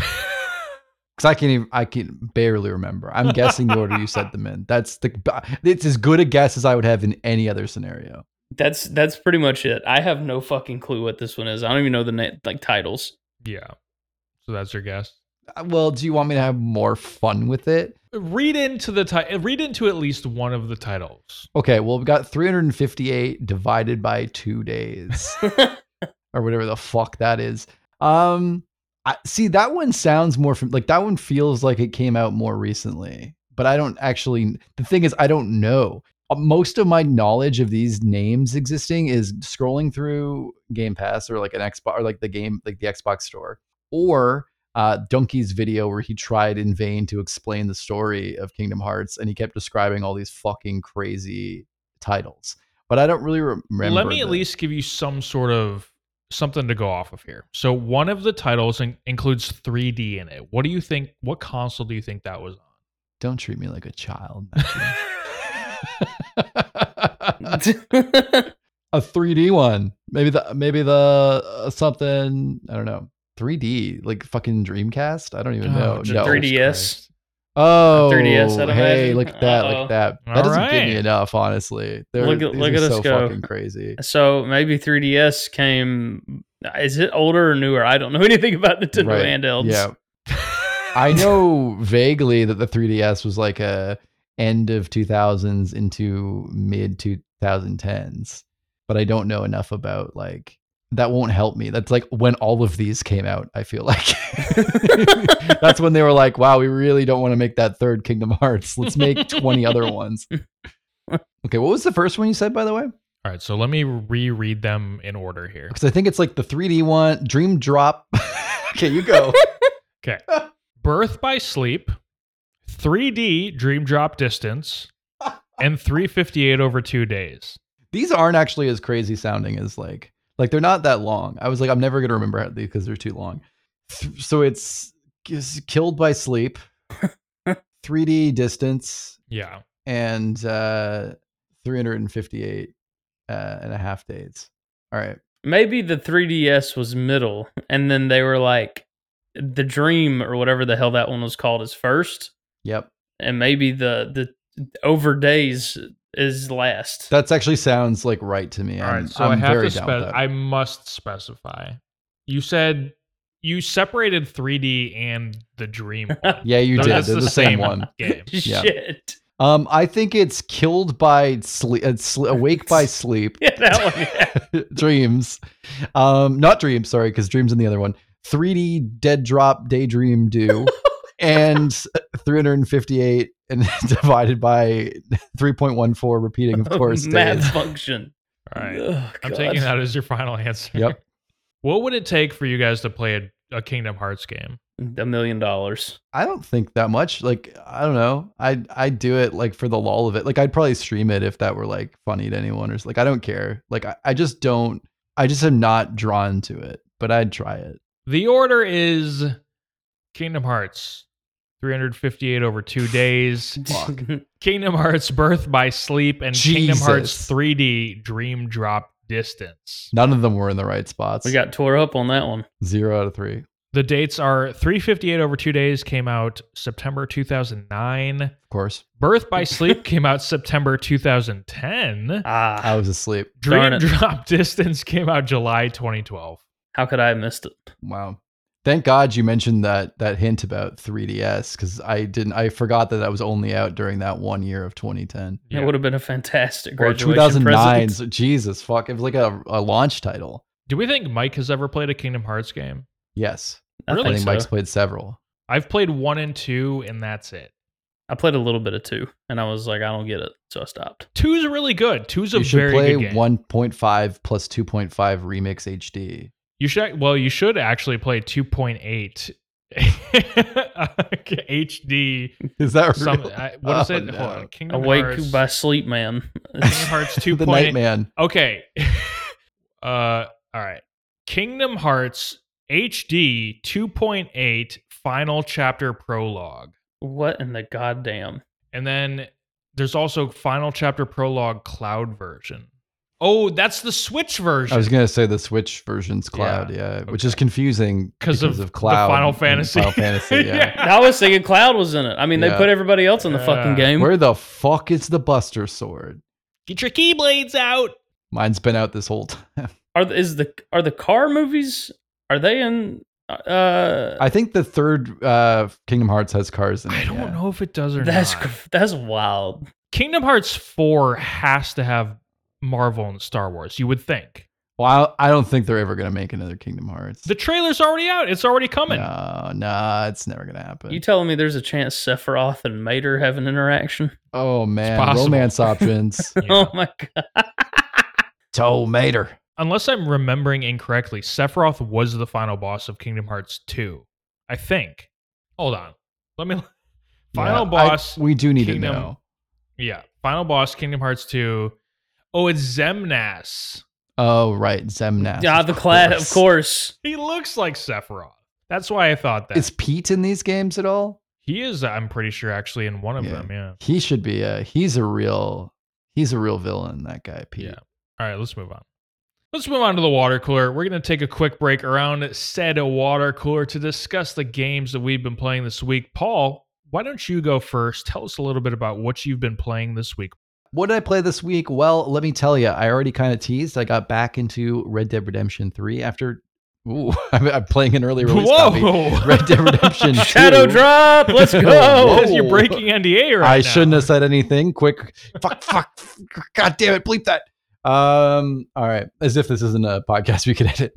Because I can even, I can barely remember. I'm guessing the order you said them in. That's the it's as good a guess as I would have in any other scenario. That's that's pretty much it. I have no fucking clue what this one is. I don't even know the na- like titles. yeah. So that's your guess. Uh, Well, do you want me to have more fun with it? Read into the title. read into at least one of the titles. Okay, well, we've got 358 divided by two days, or whatever the fuck that is. Um, I, see, that one sounds more from like that one feels like it came out more recently, but I don't actually. The thing is, I don't know. Uh, Most of my knowledge of these names existing is scrolling through Game Pass or like an Xbox or like the game, like the Xbox store, or uh, Donkey's video where he tried in vain to explain the story of Kingdom Hearts, and he kept describing all these fucking crazy titles. But I don't really remember. Let me at the- least give you some sort of something to go off of here. So one of the titles in- includes 3D in it. What do you think? What console do you think that was on? Don't treat me like a child. a 3D one, maybe the maybe the uh, something I don't know. 3D like fucking Dreamcast. I don't even know. Oh, The no. 3DS. Christ. Oh, 3DS, I'd hey, imagine. look at that, Uh-oh. look at that. That All doesn't give me enough, honestly. They're, Look at- these look are at us so go. fucking crazy. so maybe 3DS came. Is it older or newer? I don't know anything about Nintendo Right, handhelds. Yeah, I know vaguely that the 3DS was like a end of 2000s into mid 2010s, but I don't know enough about like that won't help me. That's like when all of these came out, I feel like. That's when they were like, wow, we really don't want to make that third Kingdom Hearts. Let's make 20 other ones. Okay, what was the first one you said by the way? All right, so let me reread them in order here. Because I think it's like the 3D one, Dream Drop. okay, you go. Okay. Birth by Sleep, 3D Dream Drop Distance, and 358 over two days. these aren't actually as crazy sounding as like like they're not that long. I was like, I'm never gonna remember how because they're too long. So it's, it's killed by sleep, 3D distance, Yeah. and uh 358 uh, and a half days. All right. Maybe the 3DS was middle, and then they were like, the Dream or whatever the hell that one was called is first, Yep. and maybe the the over days is last. That's actually sounds like right to me. All I'm, right, so I'm i have very to down with spec. that. I must specify. You said you separated 3D and the Dream one. yeah, you No, did. that's They're the, same one. game. Yeah. Shit. Um, I think it's killed by sleep, uh, sl- awake by sleep, Yeah, that one. Yeah. dreams. Um, not dreams, sorry, because dreams in the other one. 3D dead drop daydream do, and 358 and divided by 3.14, repeating, of course. Math days. function. All right. Ugh, I'm taking that as your final answer. Yep. What would it take for you guys to play a, a Kingdom Hearts game? a million dollars. I don't think that much. Like I don't know. I I do it like for the lull of it. Like I'd probably stream it if that were like funny to anyone or s- like I don't care. Like I, I just don't. I just am not drawn to it. But I'd try it. The order is Kingdom Hearts, 358 over two days. Kingdom Hearts Birth by Sleep and Kingdom Hearts 3D Dream Drop Distance. None of them were in the right spots. we got tore up on that one. zero out of three. The dates are 358 over two days came out September 2009. Of course, Birth by Sleep came out September 2010. Ah, I was asleep. Dream. Drop Distance came out July 2012. how could I have missed it? Wow. Thank God you mentioned that that hint about 3DS because I didn't. I forgot that that was only out during that one year of 2010 Yeah. It would have been a fantastic or graduation 2009. present. So Jesus fuck! It was like a, a launch title. Do we think Mike has ever played a Kingdom Hearts game? Yes, I Really? Think think so. Mike's played several. I've played one and two, and that's it. I played a little bit of two, and I was like, I don't get it, so I stopped. Two's really good. Two's a you should very play good game. 1.5 plus 2.5 remix HD. You should well, you should actually play 2.8 HD. Is that Some real? I, what is Oh, it? no. Hold on. Kingdom Awake Hearts. by sleep, man. Kingdom Hearts the 2.8. Nightman. Okay. uh all right. Kingdom Hearts HD 2.8 final chapter prologue. what in the goddamn? And then there's also final chapter prologue cloud version. Oh, that's the Switch version. I was gonna say the Switch version's cloud, yeah, which is confusing 'Cause because of of, the cloud. Final Fantasy. Final Fantasy, yeah. I was thinking Cloud was in it. I mean, they put everybody else in the fucking game. Where the fuck is the Buster Sword? Get your keyblades out. Mine's been out this whole time. Are the- is the are the car movies? Are they in? Uh, I think the third uh, Kingdom Hearts has cars in it. I don't yeah. know if it does or that's not. that's wild. Kingdom Hearts 4 has to have Marvel and Star Wars, you would think. Well, I I don't think they're ever gonna make another Kingdom Hearts. The trailer's already out. It's already coming. No, no, it's never gonna happen. You telling me there's a chance Sephiroth and Mater have an interaction? oh man, romance options. Yeah. Oh my god! Toe Mater. Unless I'm remembering incorrectly, Sephiroth was the final boss of Kingdom Hearts 2. I think. Hold on. Let me Final Yeah, I- boss. we do need Kingdom- to know. yeah. Final boss Kingdom Hearts 2. Oh, it's Xemnas. Oh right, Xemnas. Yeah, the clad, of course. He looks like Sephiroth. That's why I thought that. Is Pete in these games at all? he is uh, I'm pretty sure actually in one of Yeah. them, yeah. He should be a. He's a real. He's a real villain. That guy, Pete. Yeah. All right, let's move on. Let's move on to the water cooler. We're going to take a quick break around said water cooler to discuss the games that we've been playing this week. Paul, why don't you go first? Tell us a little bit about what you've been playing this week. What did I play this week? Well, let me tell you. I already kind of teased. I got back into Red Dead Redemption Three after. Ooh, I'm, I'm playing an early release copy. Red Dead Redemption Shadow 2. drop. Let's go. Whoa. You're breaking NDA right I now. shouldn't have said anything. Quick, fuck, fuck, god damn it, bleep that. Um, all right, as if this isn't a podcast we could edit.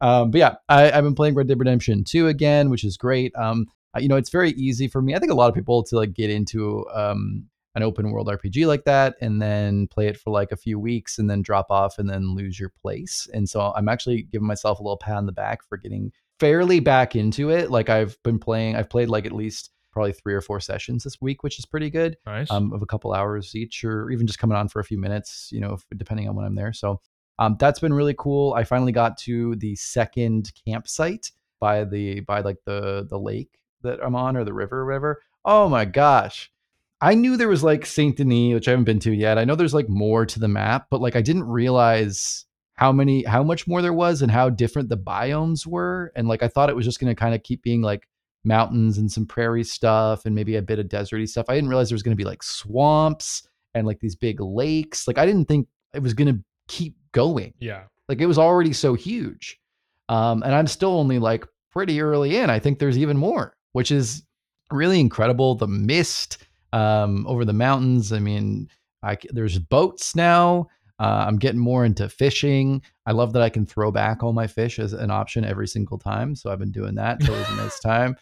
um, but yeah, I, I've been playing Red Dead Redemption 2 again, which is great. Um, you know, it's very easy for me. I think a lot of people to like get into um an open world RPG like that and then play it for like a few weeks and then drop off and then lose your place. And so I'm actually giving myself a little pat on the back for getting fairly back into it. Like I've been playing, I've played like at least probably three or four sessions this week, which is pretty good. Nice. Um, of a couple hours each, or even just coming on for a few minutes, you know, depending on when I'm there. So um, that's been really cool. I finally got to the second campsite by the by like the the lake that I'm on or the river or whatever. Oh my gosh. I knew there was like Saint Denis, which I haven't been to yet. I know there's like more to the map, but like I didn't realize how many how much more there was and how different the biomes were. And like I thought it was just gonna kind of keep being like mountains and some prairie stuff and maybe a bit of deserty stuff. I didn't realize there was gonna be like swamps and like these big lakes. Like I didn't think it was gonna keep going. yeah. Like it was already so huge. Um, and I'm still only like pretty early in. I think there's even more, which is really incredible. The mist, um, over the mountains. I mean, I there's boats now. Uh, I'm getting more into fishing. I love that I can throw back all my fish as an option every single time. So I've been doing that. It's always a nice time,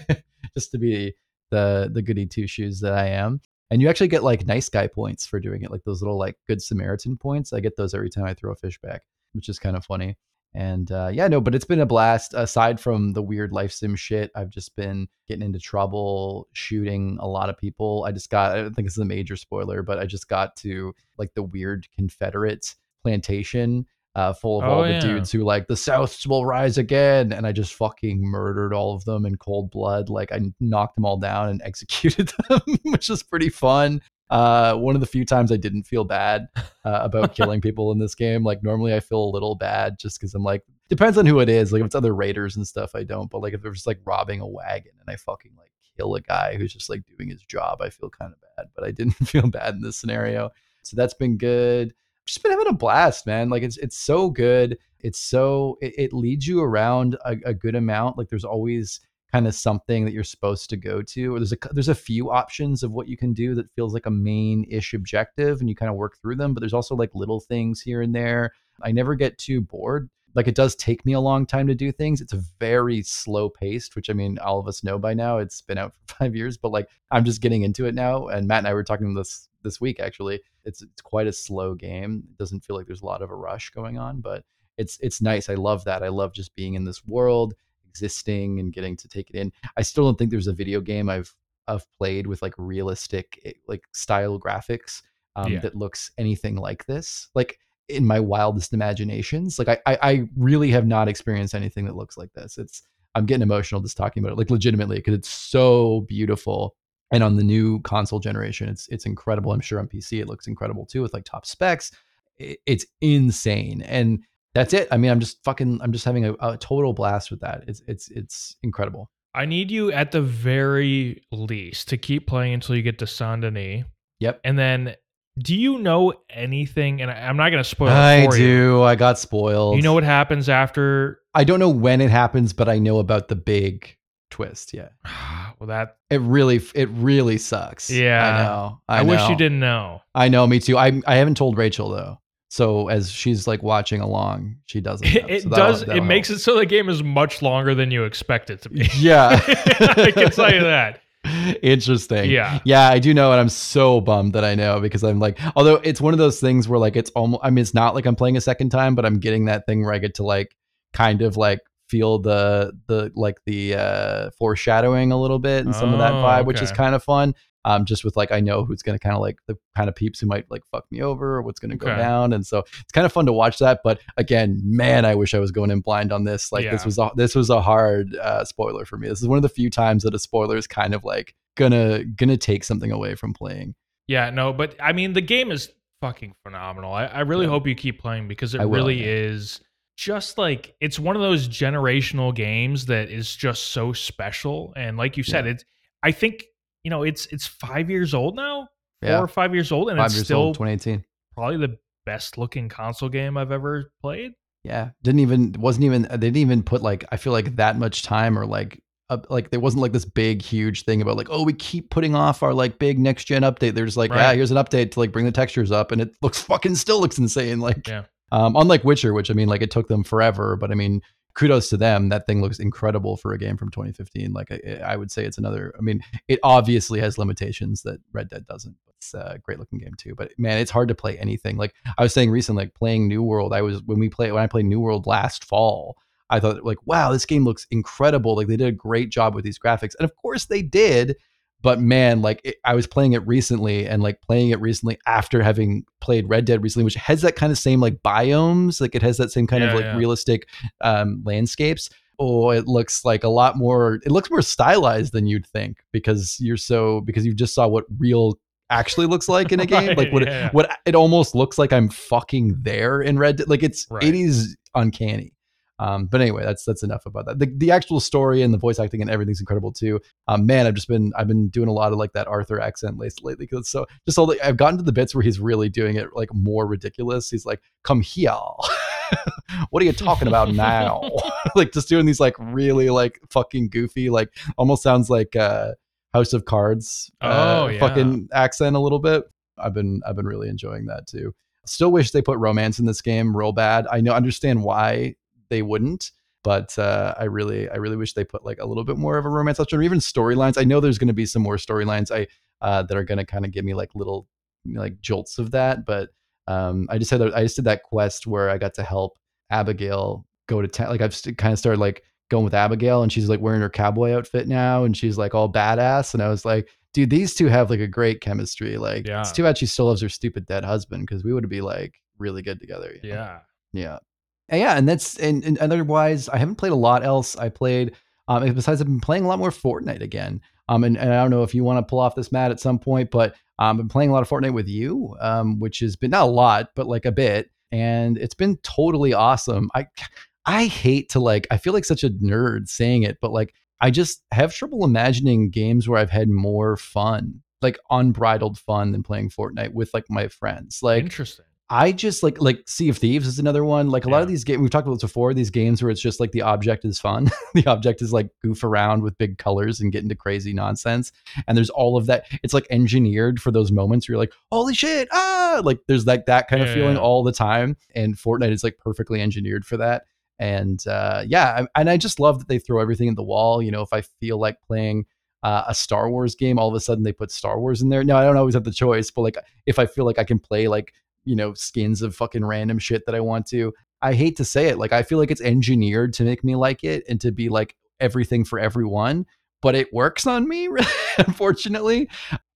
just to be the the goody two shoes that I am. And you actually get like nice guy points for doing it, like those little like good Samaritan points. I get those every time I throw a fish back, which is kind of funny. And uh, yeah, no, but it's been a blast. Aside from the weird life sim shit, I've just been getting into trouble, shooting a lot of people. I just got, I don't think this is a major spoiler, but I just got to like the weird Confederate plantation uh, full of Oh, all the yeah. dudes who like the South will rise again. And I just fucking murdered all of them in cold blood. Like I knocked them all down and executed them, which is pretty fun. Uh, one of the few times I didn't feel bad uh, about killing people in this game. Like normally I feel a little bad just because I'm like, depends on who it is. Like if it's other raiders and stuff, I don't. But like if they're just like robbing a wagon and I fucking like kill a guy who's just like doing his job, I feel kind of bad. But I didn't feel bad in this scenario. So that's been good. Just been having a blast, man. Like it's it's so good. It's so it, it leads you around a, a good amount. Like there's always kind of something that you're supposed to go to. Or there's a there's a few options of what you can do that feels like a main-ish objective, and you kind of work through them. But there's also like little things here and there. I never get too bored. Like it does take me a long time to do things. It's a very slow paced, which I mean, all of us know by now. It's been out for five years, but like I'm just getting into it now. And Matt and I were talking this this week actually. It's it's quite a slow game. It doesn't feel like there's a lot of a rush going on, but it's it's nice. I love that. I love just being in this world, existing and getting to take it in. I still don't think there's a video game I've I've played with like realistic eh, like style graphics um, Yeah. that looks anything like this. Like in my wildest imaginations, like I, I I really have not experienced anything that looks like this. It's I'm getting emotional just talking about it, like legitimately, because it's so beautiful. And on the new console generation, it's it's incredible. I'm sure on PC it looks incredible too, with like top specs. I- It's insane, and that's it. I mean, I'm just fucking. I'm just having a, a total blast with that. It's it's it's incredible. I need you at the very least to keep playing until you get to Saint Denis. Yep. And then, do you know anything? And I, I'm not going to spoil it I for you. do. I got spoiled. You know what happens after? I don't know when it happens, but I know about the big twist. Yeah, well, that it really it really sucks. Yeah. I know. I, I, wish you didn't know. I know. Me too. I I haven't told Rachel though. So as she's like watching along, she doesn't. know. It So that'll- does. It that'll makes help. it so the game is much longer than you expect it to be. Yeah. I can tell you that. Interesting. Yeah. Yeah, I do know, and I'm so bummed that I know because I'm like, although it's one of those things where like it's almost. I mean, it's not like I'm playing a second time, but I'm getting that thing where I get to like kind of like feel the the like the uh foreshadowing a little bit and some of that Oh, vibe, which is kind of fun. Um, just with like I know who's gonna kind of like the kind of peeps who might like fuck me over or what's gonna go Okay. down, and so it's kind of fun to watch that. But again, man, I wish I was going in blind on this. Like this was a, this was a hard uh, spoiler for me. This is one of the few times that a spoiler is kind of like gonna gonna take something away from playing. Yeah, no, but I mean, the game is fucking phenomenal. I, I really Yeah. hope you keep playing because it will, really yeah. is just like it's one of those generational games that is just so special. And like you said, Yeah. it's I think you know it's it's five years old now, four Yeah. or five years old, and Five it's still old, 2018. probably the best looking console game I've ever played. Yeah, didn't even wasn't even they didn't even put like I feel like that much time or like uh, like there wasn't like this big huge thing about like oh we keep putting off our like big next gen update. They're just like yeah Right. here's an update to like bring the textures up and it looks fucking still looks insane. Like Yeah. um unlike Witcher, which I mean like it took them forever, but I mean kudos to them. That thing looks incredible for a game from 2015. Like I, I would say it's another. I mean it obviously has limitations that Red Dead doesn't. It's a great looking game too, but man, it's hard to play anything. Like I was saying recently, like playing New World. I was when we play when I played New World last fall. I thought like, wow, this game looks incredible. Like they did a great job with these graphics, and of course they did. But man, like it, I was playing it recently, and like playing it recently after having played Red Dead recently, which has that kind of same like biomes, like it has that same kind of like yeah. realistic um, landscapes. Oh, it looks like a lot more. It looks more stylized than you'd think because you're so because you just saw what real actually looks like in a game. Right, like what yeah. what it almost looks like I'm fucking there in Red. Dead. Like it's Right. it is uncanny. Um, but anyway, that's that's enough about that. The, the actual story and the voice acting and everything's incredible too. Um, man, I've just been I've been doing a lot of like that Arthur accent lately lately because so just all the, I've gotten to the bits where he's really doing it like more ridiculous. He's like, "Come here, what are you talking about now?" like just doing these like really like fucking goofy like almost sounds like uh House of Cards Oh, uh, yeah. fucking accent a little bit. I've been I've been really enjoying that too. Still wish they put romance in this game real bad. I know understand why they wouldn't, but uh, I really I really wish they put like a little bit more of a romance option or even storylines. I know there's going to be some more storylines I uh, that are going to kind of give me like little like jolts of that, but um, I just had I just did that quest where I got to help Abigail go to town. Like I've st- kind of started like going with Abigail, and she's like wearing her cowboy outfit now, and she's like all badass, and I was like, dude, these two have like a great chemistry. Like Yeah. it's too bad she still loves her stupid dead husband because we would be like really good together. you know? Yeah. Yeah. And yeah, and that's and, and otherwise I haven't played a lot else. I played um besides I've been playing a lot more Fortnite again. Um and, and I don't know if you want to pull off this mat at some point, but um I've been playing a lot of Fortnite with you, um, which has been not a lot, but like a bit. And it's been totally awesome. I I hate to like I feel like such a nerd saying it, but like I just have trouble imagining games where I've had more fun, like unbridled fun than playing Fortnite with like my friends. Like Interesting. I just like like Sea of Thieves is another one. Like a lot of these games we've talked about this before. These games where it's just like the object is fun. the object is like goof around with big colors and get into crazy nonsense. And there's all of that. It's like engineered for those moments where you're like, holy shit, ah! Like there's like that kind of feeling yeah. all the time. And Fortnite is like perfectly engineered for that. And uh, yeah, I, and I just love that they throw everything at the wall. You know, if I feel like playing uh, a Star Wars game, all of a sudden they put Star Wars in there. No, I don't always have the choice, but like if I feel like I can play like you know skins of fucking random shit that I want to, I hate to say it, like I feel like it's engineered to make me like it and to be like everything for everyone, but it works on me, unfortunately.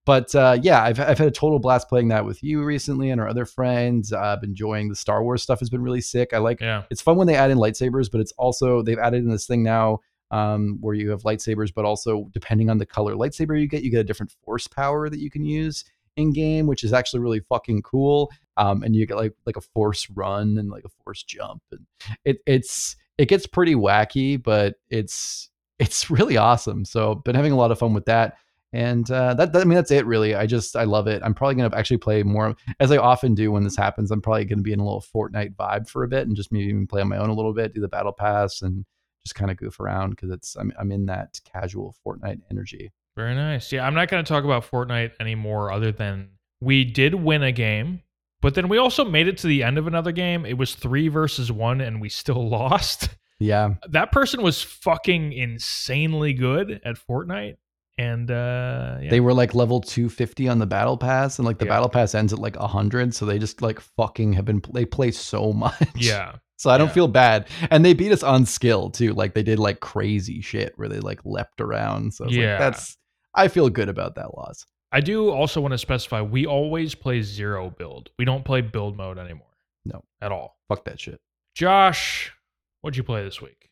But uh, yeah, I've, I've had a total blast playing that with you recently and our other friends. Uh, I've been enjoying the Star Wars stuff has been really sick. I like Yeah. it's fun when they add in lightsabers, but it's also they've added in this thing now um, where you have lightsabers, but also depending on the color lightsaber you get, you get a different force power that you can use in game, which is actually really fucking cool. Um, and you get like like a force run and like a force jump, and it it's it gets pretty wacky, but it's it's really awesome. So been having a lot of fun with that. And uh, that, that I mean that's it really. I just I love it. I'm probably gonna actually play more as I often do when this happens. I'm probably gonna be in a little Fortnite vibe for a bit and just maybe even play on my own a little bit, do the battle pass, and just kind of goof around because it's I'm I'm in that casual Fortnite energy. Very nice. Yeah, I'm not going to talk about Fortnite anymore other than we did win a game, but then we also made it to the end of another game. It was 3 versus 1 and we still lost. Yeah, That person was fucking insanely good at Fortnite and uh yeah. they were like level 250 on the battle pass, and like the Yeah. battle pass ends at like 100, so they just like fucking have been they play so much. yeah. So I don't feel bad. And they beat us on skill too. Like they did like crazy shit where they like leapt around. So I was Yeah. like, that's I feel good about that loss. I do also want to specify we always play zero build. We don't play build mode anymore. No. At all. Fuck that shit. Josh, what'd you play this week?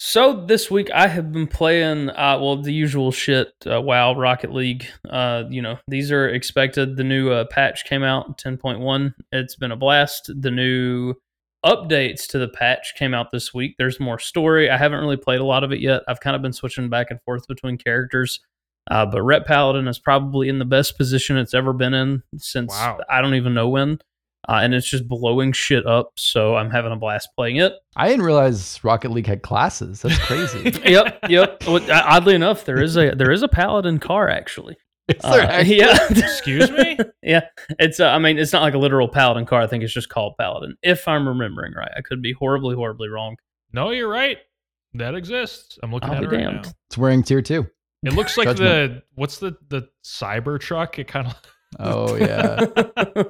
So this week I have been playing, uh, well, the usual shit. Uh, WoW, Rocket League. Uh, you know, these are expected. The new uh, patch came out, ten point one. It's been a blast. The new updates to the patch came out this week. There's more story. I haven't really played a lot of it yet. I've kind of been switching back and forth between characters. Uh, but Ret Paladin is probably in the best position it's ever been in since Wow. I don't even know when. Uh, and it's just blowing shit up. So I'm having a blast playing it. I didn't realize Rocket League had classes. That's crazy. yep, yep. Well, Oddly enough, there is a there is a paladin car actually. Is there Uh, actually- yeah, Excuse me? yeah. It's uh, I mean, it's not like a literal paladin car. I think it's just called paladin. If I'm remembering right, I could be horribly, horribly wrong. No, you're right. That exists. I'm looking I'll at it be right damned. now. It's wearing tier two. It looks like the what's the the cyber truck? It kind of Oh yeah.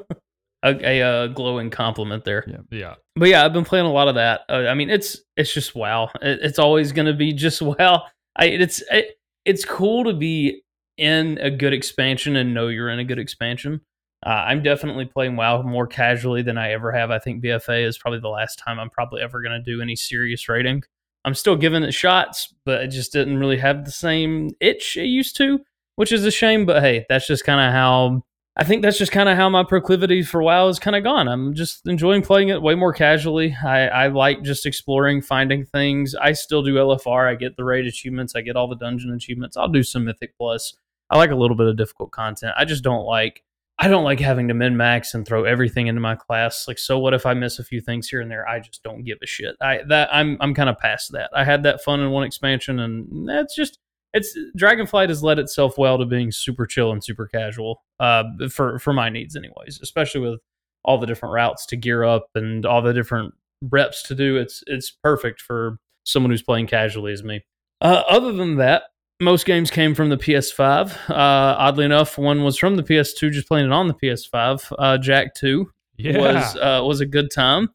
a, a uh, glowing compliment there. Yeah. yeah. But yeah, I've been playing a lot of that. Uh, I mean, it's it's just wow. It, it's always going to be just wow. I it's it, it's cool to be in a good expansion and know you're in a good expansion. Uh, I'm definitely playing WoW more casually than I ever have. I think BFA is probably the last time I'm probably ever going to do any serious rating. I'm still giving it shots, but it just didn't really have the same itch it used to, which is a shame. But hey, that's just kind of how I think that's just kind of how my proclivity for WoW is kind of gone. I'm just enjoying playing it way more casually. I, I like just exploring, finding things. I still do LFR. I get the raid achievements. I get all the dungeon achievements. I'll do some Mythic Plus. I like a little bit of difficult content. I just don't like. I don't like having to min max and throw everything into my class. Like, so what if I miss a few things here and there? I just don't give a shit. I that I'm I'm kind of past that. I had that fun in one expansion, and that's just it's Dragonflight has led itself well to being super chill and super casual. Uh, for for my needs, anyways. Especially with all the different routes to gear up and all the different reps to do. It's it's perfect for someone who's playing casually as me. Uh, other than that, most games came from the PS5. Uh, oddly enough, one was from the PS2, just playing it on the PS5. Uh, Jak Two Yeah. was uh, was a good time.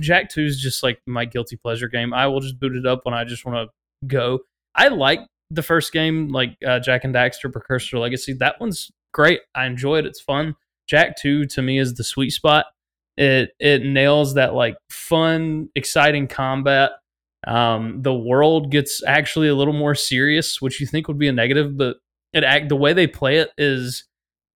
Jak Two is just like my guilty pleasure game. I will just boot it up when I just want to go. I like the first game, like uh, Jak and Daxter Precursor Legacy. That one's great. I enjoy it. It's fun. Jak Two to me is the sweet spot. It it nails that like fun, exciting combat. Um, the world gets actually a little more serious, which you think would be a negative, but it act the way they play it is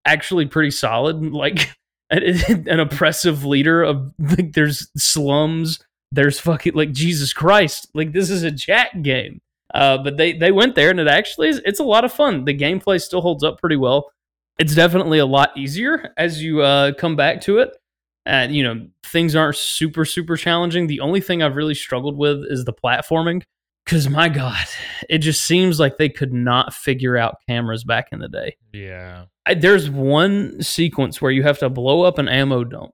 actually pretty solid. Like an, oppressive leader of like there's slums, there's fucking like Jesus Christ, like this is a Jak game. Uh, but they they went there and it actually is it's a lot of fun. The gameplay still holds up pretty well. It's definitely a lot easier as you uh, come back to it. And you know things aren't super super challenging. The only thing I've really struggled with is the platforming. Because my God, it just seems like they could not figure out cameras back in the day. yeah. I, there's one sequence where you have to blow up an ammo dump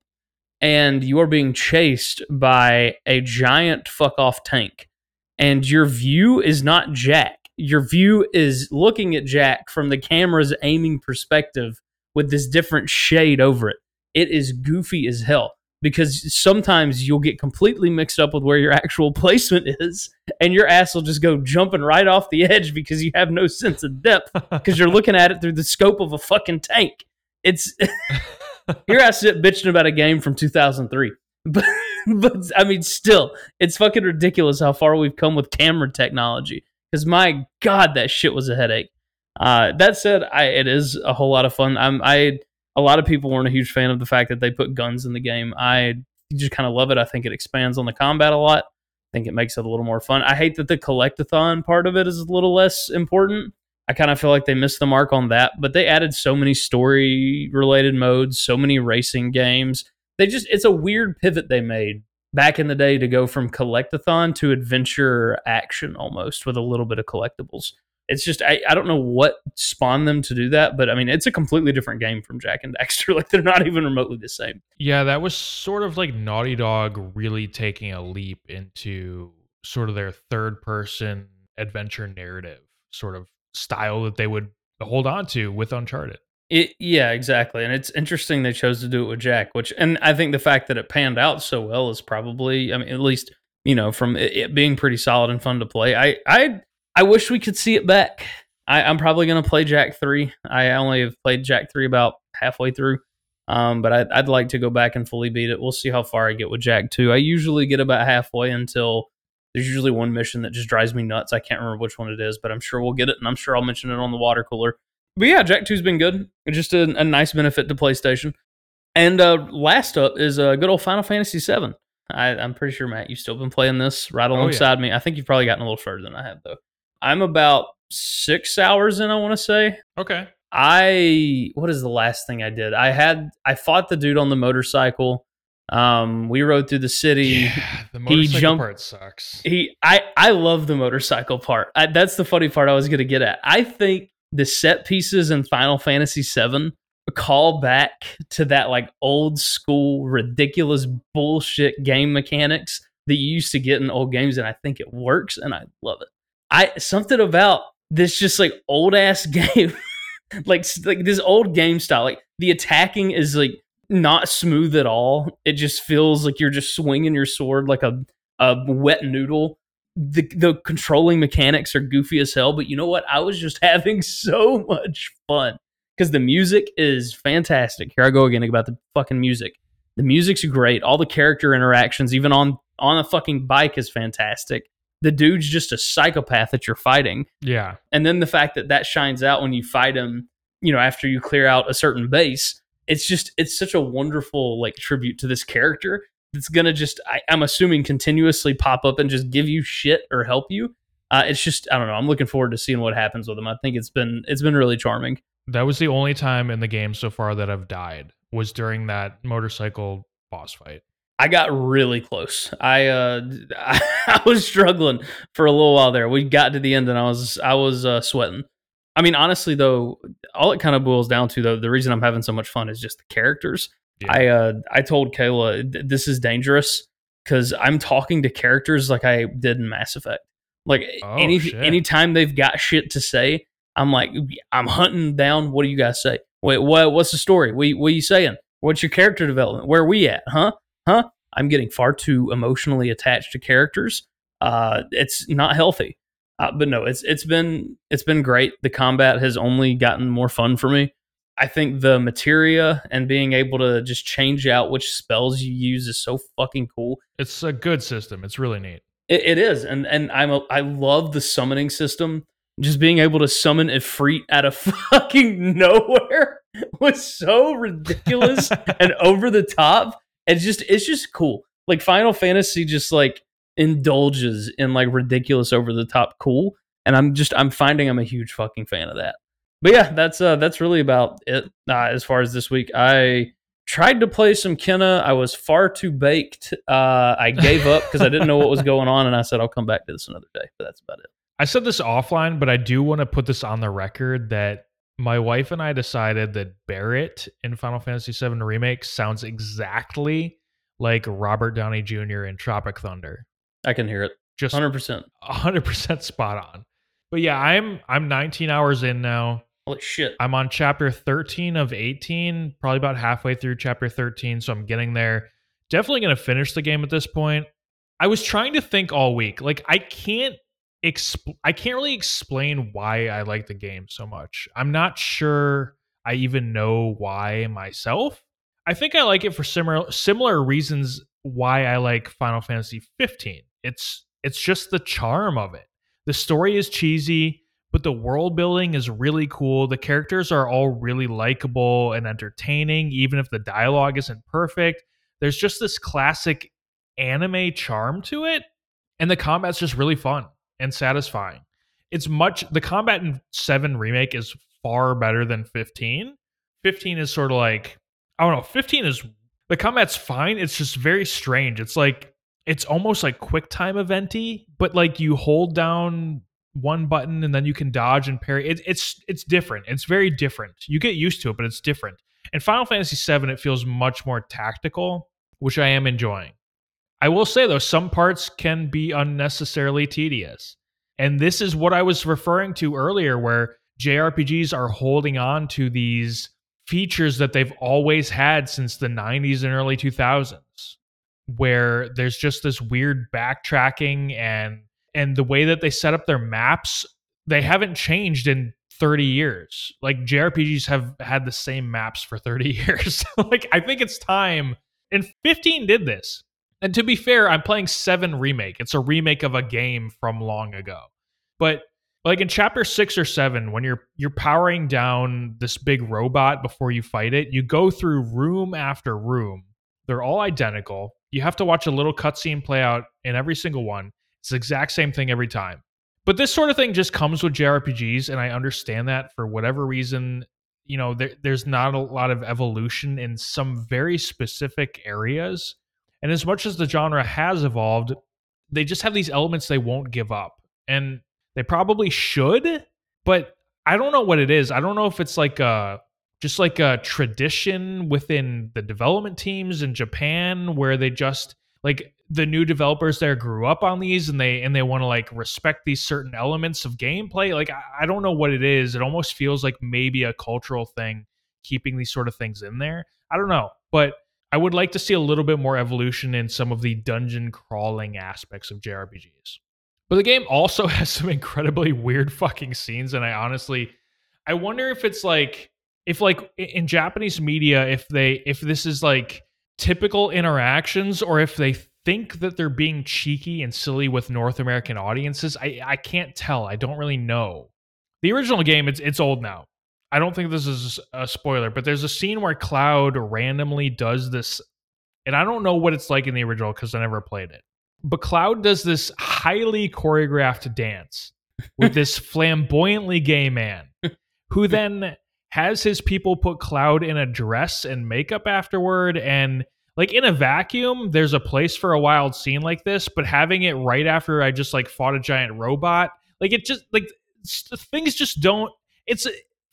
and you are being chased by a giant fuck off tank and your view is not Jak. Your view is looking at Jak from the camera's aiming perspective with this different shade over it. It is goofy as hell because sometimes you'll get completely mixed up with where your actual placement is and your ass will just go jumping right off the edge because you have no sense of depth because you're looking at it through the scope of a fucking tank. It's here I sit bitching about a game from 2003. But, but I mean, still, it's fucking ridiculous how far we've come with camera technology. Because my god, that shit was a headache. Uh, that said, I, it is a whole lot of fun. I'm, I a lot of people weren't a huge fan of the fact that they put guns in the game. I just kind of love it. I think it expands on the combat a lot. I think it makes it a little more fun. I hate that the collectathon part of it is a little less important. I kind of feel like they missed the mark on that, but they added so many story related modes, so many racing games. They just it's a weird pivot they made back in the day to go from collectathon to adventure action almost with a little bit of collectibles. It's just I, I don't know what spawned them to do that, but I mean it's a completely different game from Jak and Daxter. Like they're not even remotely the same. Yeah, that was sort of like Naughty Dog really taking a leap into sort of their third person adventure narrative sort of style that they would hold on to with Uncharted. It yeah, exactly. And it's interesting they chose to do it with Jak, which and I think the fact that it panned out so well is probably I mean at least, you know, from it, it being pretty solid and fun to play. I I I wish we could see it back. I, I'm probably gonna play Jak three. I only have played Jak three about halfway through. Um, but I'd, I'd like to go back and fully beat it. We'll see how far I get with Jak 2. I usually get about halfway until there's usually one mission that just drives me nuts. I can't remember which one it is, but I'm sure we'll get it, and I'm sure I'll mention it on the water cooler. But yeah, Jak 2's been good. It's just a, a nice benefit to PlayStation. And uh, last up is uh, good old Final Fantasy VII. I, I'm pretty sure, Matt, you've still been playing this right yeah. alongside me. I think you've probably gotten a little further than I have, though. I'm about six hours in, I want to say. Okay. I what is the last thing I did? I had I fought the dude on the motorcycle. Um, we rode through the city. Yeah, the motorcycle jumped- part sucks. He I I love the motorcycle part. I, that's the funny part I was gonna get at. I think the set pieces in Final Fantasy VII call back to that like old school ridiculous bullshit game mechanics that you used to get in old games, and I think it works, and I love it. I something about this just like old ass game like like this old game style like the attacking is like not smooth at all. It just feels like you're just swinging your sword like a a wet noodle. The the controlling mechanics are goofy as hell but you know what? I was just having so much fun because the music is fantastic. Here i go again about the fucking music. The music's great. All the character interactions even on on a fucking bike is fantastic the dude's just a psychopath that you're fighting Yeah. and then the fact that that shines out when you fight him you know after you clear out a certain base it's just it's such a wonderful like tribute to this character that's gonna just I, i'm assuming continuously pop up and just give you shit or help you uh, it's just i don't know i'm looking forward to seeing what happens with him i think it's been it's been really charming That was the only time in the game so far that I've died was during that motorcycle boss fight. I got really close. I uh I, was struggling for a little while there. We got to the end and I was I was uh, sweating. I mean, honestly though, all it kind of boils down to though, the reason I'm having so much fun is just the characters. Yeah. I uh I told Kayla this is dangerous because I'm talking to characters like I did in Mass Effect. Like Oh, any shit. anytime they've got shit to say, I'm like I'm hunting down. What do you guys say? Wait, what? What's the story? What, what are you saying? What's your character development? Where are we at? Huh? Huh? I'm getting far too emotionally attached to characters. Uh, it's not healthy. Uh, but no, it's it's been it's been great. The combat has only gotten more fun for me. I think the materia and being able to just change out which spells you use is so fucking cool. It's a good system. It's really neat. It, it is, and and I'm a, I love the summoning system. Just being able to summon Ifrit out of fucking nowhere was so ridiculous and over the top. It's just it's just cool. Like Final Fantasy just like indulges in like ridiculous over the top cool, and I'm just I'm finding I'm a huge fucking fan of that. But yeah, that's uh that's really about it uh, as far as this week. I tried to play some Kena. I was far too baked. Uh, I gave up because I didn't know what was going on, and I said I'll come back to this another day. But that's about it. I said this offline, but I do want to put this on the record that my wife and I decided that Barret in Final Fantasy VII Remake sounds exactly like Robert Downey Jr. in Tropic Thunder. I can hear it. Just Hundred percent. 100% spot on. But yeah, I'm I'm 19 hours in now. Holy shit! I'm on chapter 13 of 18, probably about halfway through chapter 13, so I'm getting there. Definitely going to finish the game at this point. I was trying to think all week. Like I can't exp- I can't really explain why I like the game so much. I'm not sure I even know why myself. I think I like it for similar similar reasons why I like Final Fantasy 15. It's it's just the charm of it. The story is cheesy, but the world building is really cool. The characters are all really likable and entertaining, even if the dialogue isn't perfect. There's just this classic anime charm to it, and the combat's just really fun and satisfying. It's much the combat in 7 remake is far better than 15. 15 is sort of like I don't know, 15 is the combat's fine. It's just very strange. It's like it's almost like quick time eventy, but like you hold down one button and then you can dodge and parry. It, it's it's different. It's very different. You get used to it, but it's different. In Final Fantasy VII, it feels much more tactical, which I am enjoying. I will say though, some parts can be unnecessarily tedious, and this is what I was referring to earlier, where JRPGs are holding on to these features that they've always had since the 90s and early 2000s where there's just this weird backtracking and and the way that they set up their maps they haven't changed in 30 years. Like jrpgs have had the same maps for 30 years. Like i think it's time. And 15 did this and to be fair i'm playing 7 remake. It's a remake of a game from long ago. But like in chapter 6 or 7 when you're you're powering down this big robot before you fight it you go through room after room. They're all identical. You have to watch a little cutscene play out in every single one. It's the exact same thing every time. But this sort of thing just comes with jrpgs and i understand that for whatever reason you know there, there's not a lot of evolution in some very specific areas and as much as the genre has evolved they just have these elements they won't give up and they probably should, but I don't know what it is. I don't know if it's like a just like a tradition within the development teams in Japan where they just like the new developers there grew up on these and they and they want to like respect these certain elements of gameplay. Like I, I don't know what it is. It almost feels like maybe a cultural thing keeping these sort of things in there. I don't know, but I would like to see a little bit more evolution in some of the dungeon crawling aspects of JRPGs. But the game also has some incredibly weird fucking scenes, and I honestly, I wonder if it's like if like in Japanese media, if they if this is like typical interactions, or if they think that they're being cheeky and silly with North American audiences. I I can't tell. I don't really know. The original game, it's it's old now. I don't think this is a spoiler, but there's a scene where Cloud randomly does this, and I don't know what it's like in the original because I never played it but Cloud does this highly choreographed dance with this flamboyantly gay man who then has his people put Cloud in a dress and makeup afterward and like in a vacuum, there's a place for a wild scene like this, but having it right after I just like fought a giant robot, like it just like things just don't. It's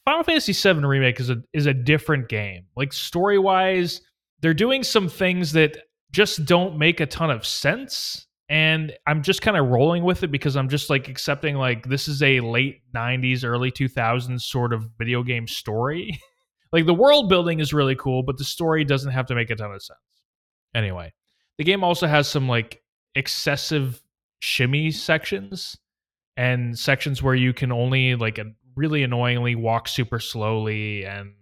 Final Fantasy VII remake is a is a different game. Like story wise, they're doing some things that just don't make a ton of sense. And I'm just kind of rolling with it because I'm just like accepting like this is a late 90s, early 2000s sort of video game story. like the world building is really cool, but the story doesn't have to make a ton of sense. Anyway, the game also has some like excessive shimmy sections and sections where you can only like really annoyingly walk super slowly and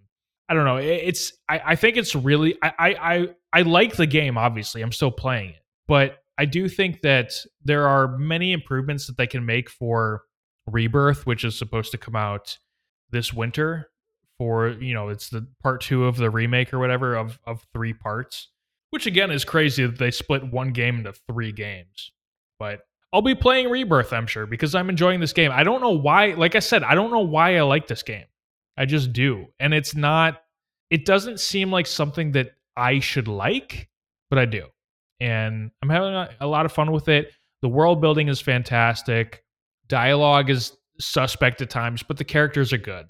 I don't know. It's I, I think it's really I, I I like the game. Obviously, I'm still playing it, but I do think that there are many improvements that they can make for Rebirth, which is supposed to come out this winter. For you know, it's the part two of the remake or whatever of of three parts, which again is crazy that they split one game into three games. But I'll be playing Rebirth, I'm sure, because I'm enjoying this game. I don't know why. Like I said, I don't know why I like this game. I just do. And it's not, it doesn't seem like something that I should like, but I do. And I'm having a, a lot of fun with it. The world building is fantastic. Dialogue is suspect at times, but the characters are good.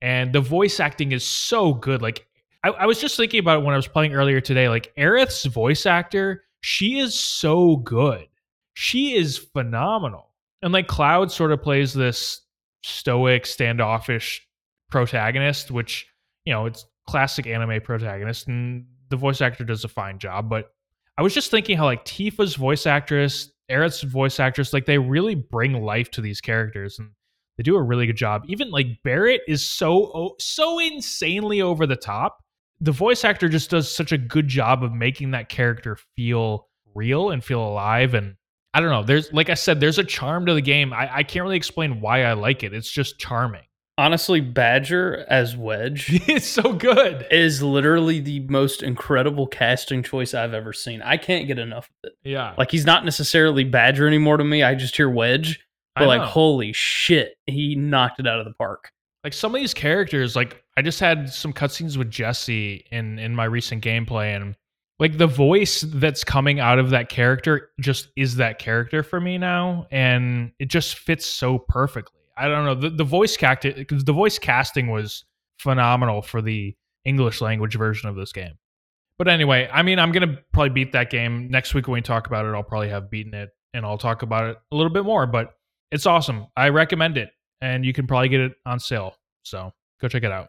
And the voice acting is so good. Like, I, I was just thinking about it when I was playing earlier today. Like, Aerith's voice actor, she is so good. She is phenomenal. And like, Cloud sort of plays this stoic, standoffish protagonist, which you know it's classic anime protagonist, and the voice actor does a fine job. But I was just thinking how like Tifa's voice actress, Aerith's voice actress, like they really bring life to these characters, and they do a really good job. Even like Barret is so so insanely over the top. The voice actor just does such a good job of making that character feel real and feel alive and I don't know. There's like I said, there's a charm to the game. I, I can't really explain why I like it. It's just charming. Honestly, Badger as Wedge it's so good. is literally the most incredible casting choice I've ever seen. I can't get enough of it. Yeah. Like he's not necessarily Badger anymore to me. I just hear Wedge. I But like, know. holy shit, he knocked it out of the park. like some of these characters, like I just had some cutscenes with Jesse in in my recent gameplay, and like the voice that's coming out of that character just is that character for me now, and it just fits so perfectly. I don't know the the voice cast the voice casting was phenomenal for the English language version of this game. But anyway, I mean, I'm gonna probably beat that game next week when we talk about it. I'll probably have beaten it, and I'll talk about it a little bit more. But it's awesome. I recommend it, and you can probably get it on sale. So go check it out.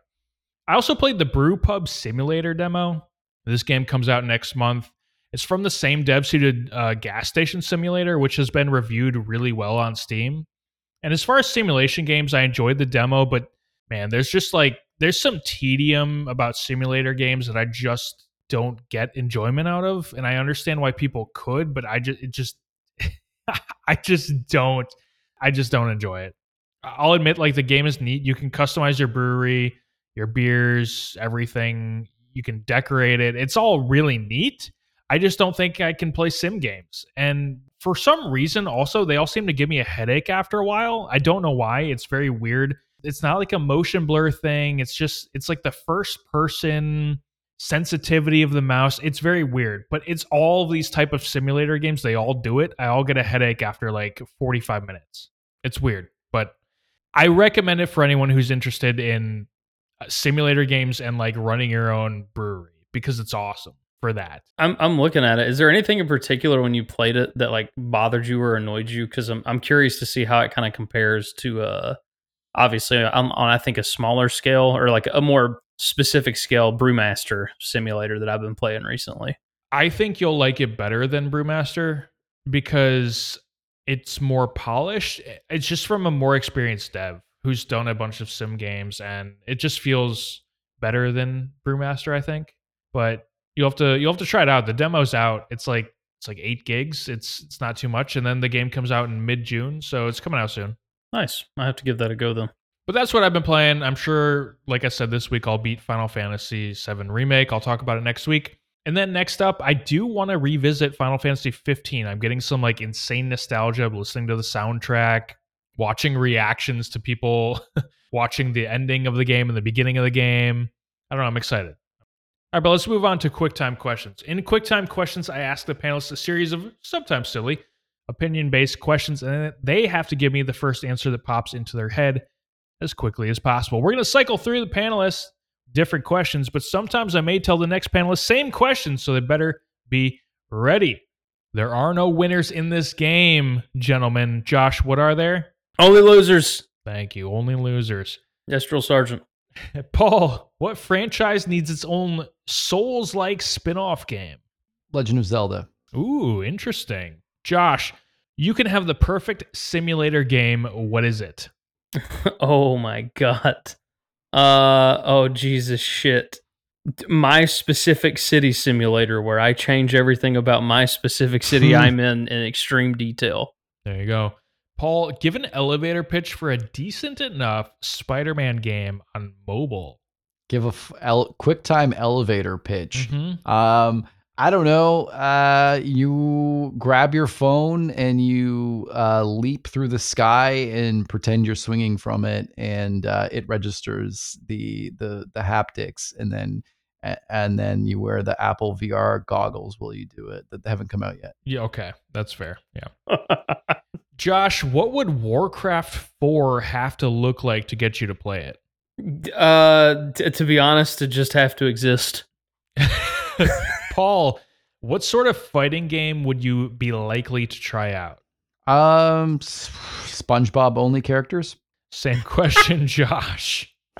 I also played the Brew Pub Simulator demo. This game comes out next month. It's from the same devs who did uh, Gas Station Simulator, which has been reviewed really well on Steam. And as far as simulation games, I enjoyed the demo, but man, there's just like there's some tedium about simulator games that I just don't get enjoyment out of, and I understand why people could, but I just it just I just don't I just don't enjoy it. I'll admit like the game is neat. You can customize your brewery, your beers, everything. You can decorate it. It's all really neat. I just don't think I can play sim games. And for some reason also they all seem to give me a headache after a while. I don't know why. It's very weird. It's not like a motion blur thing. It's just it's like the first person sensitivity of the mouse. It's very weird. But it's all these type of simulator games. They all do it. I all get a headache after like 45 minutes. It's weird, but I recommend it for anyone who's interested in simulator games and like running your own brewery because it's awesome for that. I'm I'm looking at it. Is there anything in particular when you played it that like bothered you or annoyed you? Because I'm I'm curious to see how it kind of compares to uh obviously on, on I think a smaller scale or like a more specific scale Brewmaster simulator that I've been playing recently. I think you'll like it better than Brewmaster because it's more polished. It's just from a more experienced dev who's done a bunch of sim games and it just feels better than Brewmaster, I think. But you'll have to you'll have to try it out. The demo's out. It's like it's like 8 gigs. It's it's not too much and then the game comes out in mid-June, so it's coming out soon. Nice. I have to give that a go then. But that's what I've been playing. I'm sure, like I said, this week I'll beat Final Fantasy VII Remake. I'll talk about it next week. And then next up, I do want to revisit Final Fantasy 15. I'm getting some like insane nostalgia listening to the soundtrack, watching reactions to people watching the ending of the game and the beginning of the game. I don't know. I'm excited. All right, but let's move on to QuickTime questions. In QuickTime questions, I ask the panelists a series of sometimes silly, opinion based questions, and they have to give me the first answer that pops into their head as quickly as possible. We're going to cycle through the panelists, different questions, but sometimes I may tell the next panelist same questions, so they better be ready. There are no winners in this game, gentlemen. Josh, what are there? Only losers. Thank you. Only losers. Yes, Drill Sergeant. Paul, what franchise needs its own Souls like spin off game? Legend of Zelda. Ooh, interesting. Josh, you can have the perfect simulator game. What is it? oh my god. Uh oh Jesus shit. My specific city simulator where I change everything about my specific city. I'm in in extreme detail. There you go. Paul, give an elevator pitch for a decent enough Spider Man game on mobile. Give a f- el- QuickTime elevator pitch. Mhm. Um, I don't know. Uh, you grab your phone and you uh, leap through the sky and pretend you're swinging from it, and uh, it registers the the the haptics, and then and then you wear the Apple VR goggles while you do it. That they haven't come out yet. Yeah, okay. That's fair. Yeah. Josh, what would Warcraft 4 have to look like to get you to play it? uh t- to be honest, to just have to exist. Paul, what sort of fighting game would you be likely to try out? Um, S- SpongeBob only characters. Same question, Josh.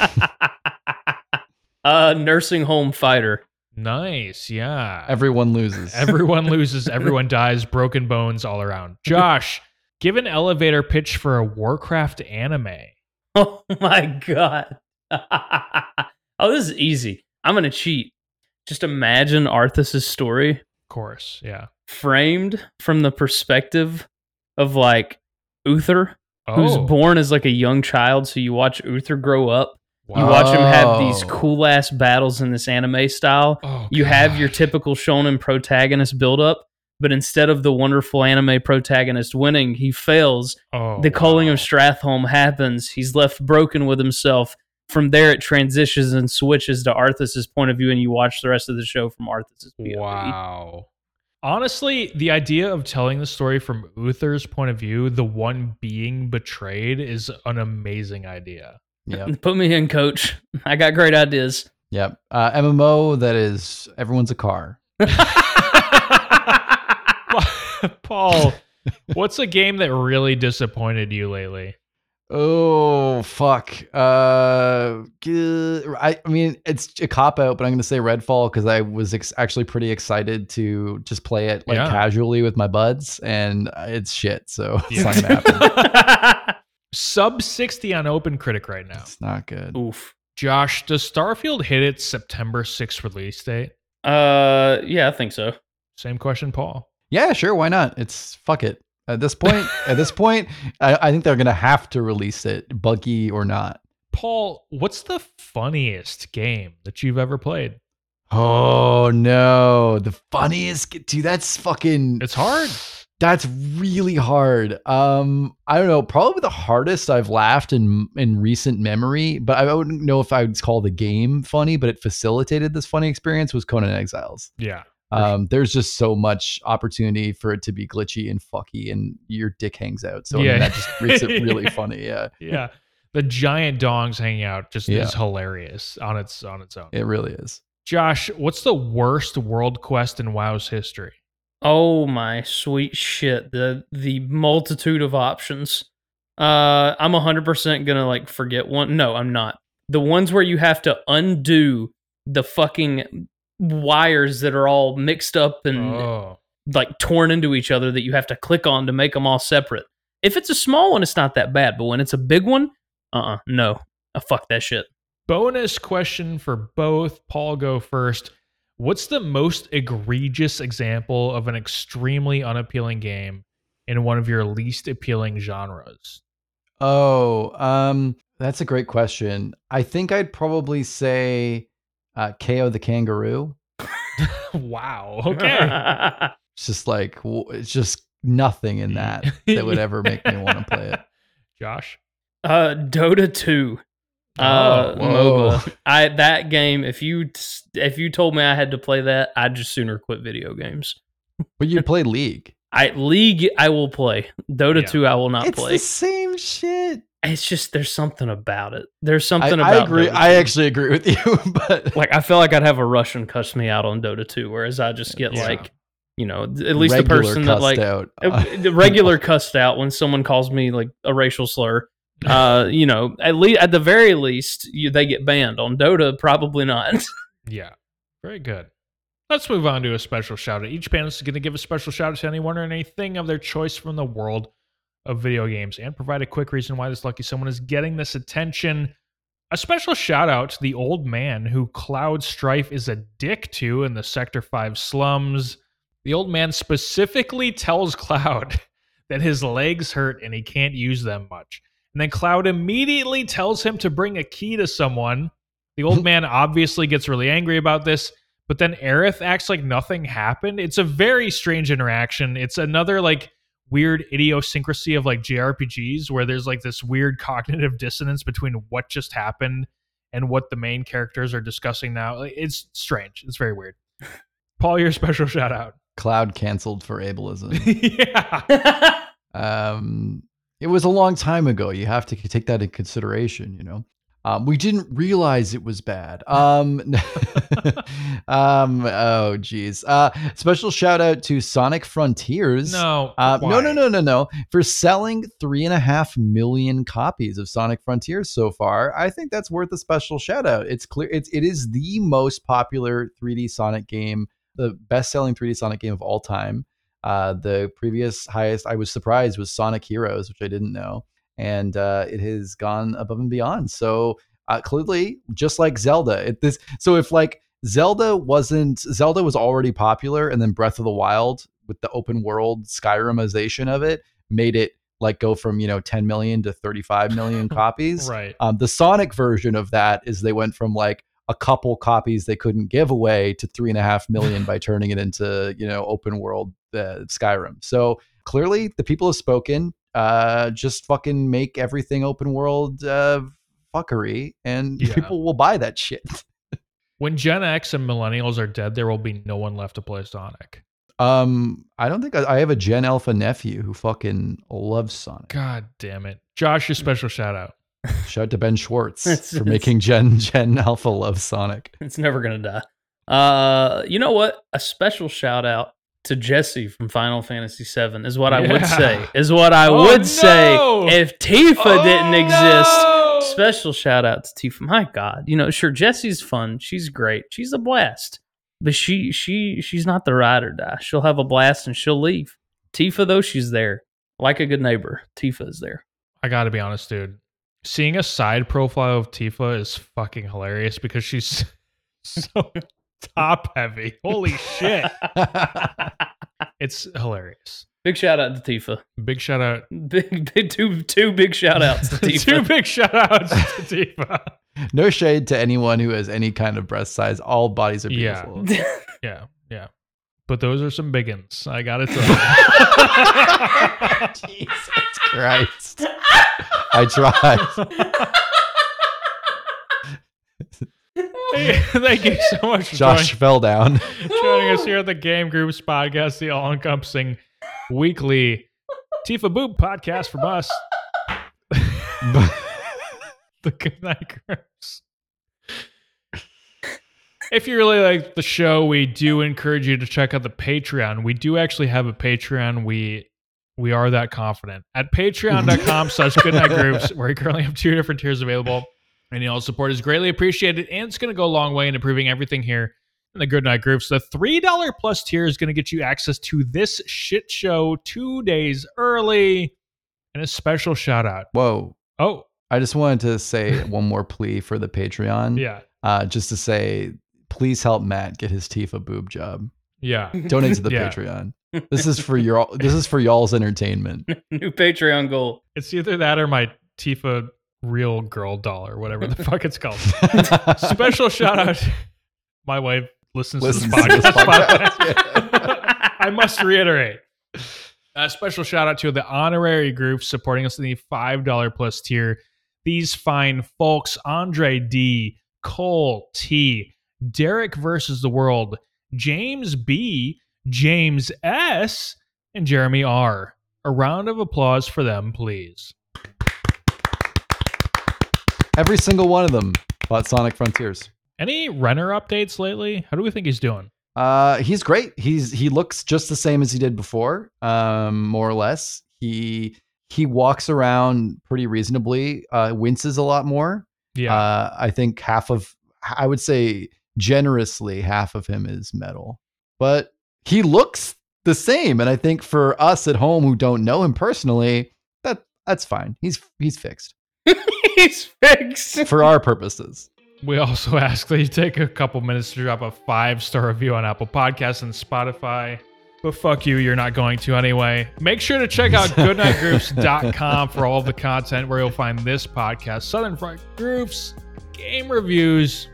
uh nursing home fighter. Nice. Yeah. Everyone loses. Everyone loses, everyone dies, broken bones all around. Josh, give an elevator pitch for a Warcraft anime. Oh my god. oh, this is easy. I'm gonna cheat. Just imagine Arthas's story Of course. Yeah. framed from the perspective of like Uther, who's Oh, born as like a young child. So you watch Uther grow up. You watch him have these cool ass battles in this anime style. Oh, You have your God. typical shonen protagonist build up, but instead of the wonderful anime protagonist winning, he fails Oh, the calling wow. of Stratholme happens. He's left broken with himself. From there, it transitions and switches to Arthas's point of view, and you watch the rest of the show from Arthas's POV. Wow. Honestly, the idea of telling the story from Uther's point of view, the one being betrayed, is an amazing idea. Yep. Put me in, coach. I got great ideas. Yep. Uh, MMO that is everyone's a car. Paul, what's a game that really disappointed you lately? Oh fuck. Uh, g- I, I mean it's a cop out, but I'm gonna say Redfall because I was ex- actually pretty excited to just play it like Yeah. casually with my buds, and it's shit. So it's not gonna happen. Sub 60 on Open Critic right now. it's not good. Oof. Josh, does Starfield hit its September 6th release date? Uh, yeah, I think so. Same question, Paul. Yeah, sure. Why not? It's fuck it. At this point, at this point, I, I think they're gonna have to release it, buggy or not. Paul, what's the funniest game that you've ever played? Oh no, the funniest, dude. That's fucking. It's hard. That's really hard. Um, I don't know. Probably the hardest I've laughed in in recent memory, but I wouldn't know if I would call the game funny, but it facilitated this funny experience. Was Conan Exiles. Yeah. Um, there's just so much opportunity for it to be glitchy and fucky, and your dick hangs out. So I mean, Yeah. that just makes it really Yeah. funny. Yeah, Yeah. The giant dongs hanging out just Yeah. is hilarious on its on its own. it really is. Josh, what's the worst world quest in WoW's history? Oh my sweet shit. The the multitude of options. Uh I'm 100% going to like forget one. No, I'm not. The ones where you have to undo the fucking wires that are all mixed up and Oh. like torn into each other that you have to click on to make them all separate. If it's a small one, it's not that bad, but when it's a big one, uh-uh, no. Uh, fuck that shit. Bonus question for both. Paul, go first. What's the most egregious example of an extremely unappealing game in one of your least appealing genres? Oh, um, that's a great question. I think I'd probably say uh, Kao the Kangaroo. wow. Okay. It's just like it's just nothing in that that would ever make me want to play it. Josh. uh Dota 2. Uh, Oh, whoa. MOBA. I that game. If you if you told me I had to play that, I'd just sooner quit video games. But you play League. I League I will play. Dota Yeah. two I will not it's play. the same shit. It's just there's something about it. There's something I about. agree. Dota I actually agree with you, but like I feel like I'd have a Russian cuss me out on Dota 2, whereas I just get Yeah. like, you know, th- at least the person that like out. uh, the regular cussed out when someone calls me like a racial slur. Uh, you know, at least at the very least, you, they get banned. On Dota, probably not. Yeah. Very good. Let's move on to a special shout out. Each panelist is going to give a special shout out to anyone or anything of their choice from the world of video games and provide a quick reason why this lucky someone is getting this attention. A special shout out to the old man who Cloud Strife is a dick to in the Sector 5 slums. The old man specifically tells Cloud that his legs hurt and he can't use them much. And then Cloud immediately tells him to bring a key to someone. The old man obviously gets really angry about this, but then Aerith acts like nothing happened. It's a very strange interaction. It's another like weird idiosyncrasy of like JRPGs where there's like this weird cognitive dissonance between what just happened and what the main characters are discussing now. It's strange. It's very weird. Paul, your special shout out. Cloud canceled for ableism. yeah. um, it was a long time ago. You have to take that in consideration. You know, um, we didn't realize it was bad. Um, um, oh geez. Uh, special shout out to Sonic Frontiers. No. Uh, no, no, no, no, no. For selling three and a half million copies of Sonic Frontiers so far, I think that's worth a special shout out. It's clear it's it is the most popular 3D Sonic game, the best selling 3D Sonic game of all time. Uh, the previous highest I was surprised was Sonic Heroes, which I didn't know, and uh, it has gone above and beyond. So uh, clearly, just like Zelda, it, this so if like Zelda wasn't Zelda was already popular, and then Breath of the Wild with the open world Skyrimization of it made it like go from you know 10 million to 35 million copies. Right. Um, the Sonic version of that is they went from like a couple copies they couldn't give away to three and a half million by turning it into you know open world uh, Skyrim. So clearly the people have spoken. Uh, just fucking make everything open world uh, fuckery, and Yeah. people will buy that shit. When Gen X and millennials are dead, there will be no one left to play Sonic. Um, I don't think I, I have a Gen Alpha nephew who fucking loves Sonic. God damn it. Josh, your special shout out. Shout out to Ben Schwartz It's- for it's- making Gen Gen Alpha love Sonic. it's never gonna die. Uh, you know what? A special shout out to Jesse from Final Fantasy VII is what I would say. Is what I Oh, would no! say if Tifa oh, didn't Oh, exist. no! Special shout out to Tifa. My God, you know, sure Jesse's fun. She's great. She's a blast. But she she she's not the ride or die. She'll have a blast and she'll leave. Tifa though, she's there. Like a good neighbor, Tifa is there. I gotta be honest, dude. Seeing a side profile of Tifa is fucking hilarious because she's so top heavy. Holy shit. It's hilarious. big shout out to Tifa. Big shout out. Big, big two two big shout outs to Two big shout outs to Tifa. No shade to anyone who has any kind of breast size. All bodies are beautiful. Yeah, yeah. Yeah. But those are some big uns. I gotta tell you. Jesus Christ. I tried. Thank you so much for Josh fell down. joining, joining us here at the Game Groofs podcast, the all encompassing weekly Tifa Boop podcast from us, the Good Night Groups. If you really like the show, we do encourage you to check out the Patreon. We do actually have a Patreon. We we are that confident at patreon.com slash goodnight groofs where we currently have two different tiers available. Any all support is greatly appreciated and it's going to go a long way in improving everything here in the Goodnight Groofs. The $3 plus tier is going to get you access to this shit show two days early and a special shout out. Whoa. Oh, I just wanted to say one more plea for the Patreon. yeah. Uh, just to say, please help Matt get his Tifa boob job. Yeah. Donate to the Yeah. Patreon. This is for your this is for y'all's entertainment. New Patreon goal. It's either that or my Tifa real girl doll or whatever the fuck it's called. Special shout out. My wife listens, Listens to to this this podcast. podcast, I must reiterate. A special shout out to the honorary group supporting us in the $5 plus tier. these fine folks Andre D, Cole T, Derek versus the World, James B, James S, and Jeremy R. A round of applause for them, please. Every single one of them bought Sonic Frontiers. Any Renner updates lately? How do we think he's doing? Uh, he's great. He's he looks just the same as he did before, um, more or less. He he walks around pretty reasonably. Uh, winces a lot more. Yeah. Uh, I think half of I would say generously half of him is metal, but he looks the same. And I think for us at home who don't know him personally, that that's fine. He's he's fixed He's fixed. for our purposes. We also ask that you take a couple minutes to drop a five star review on Apple Podcasts and Spotify. But fuck you, you're not going to anyway. Make sure to check out goodnightgroofs.com for all of the content where you'll find this podcast, Southern Front Groups, game reviews,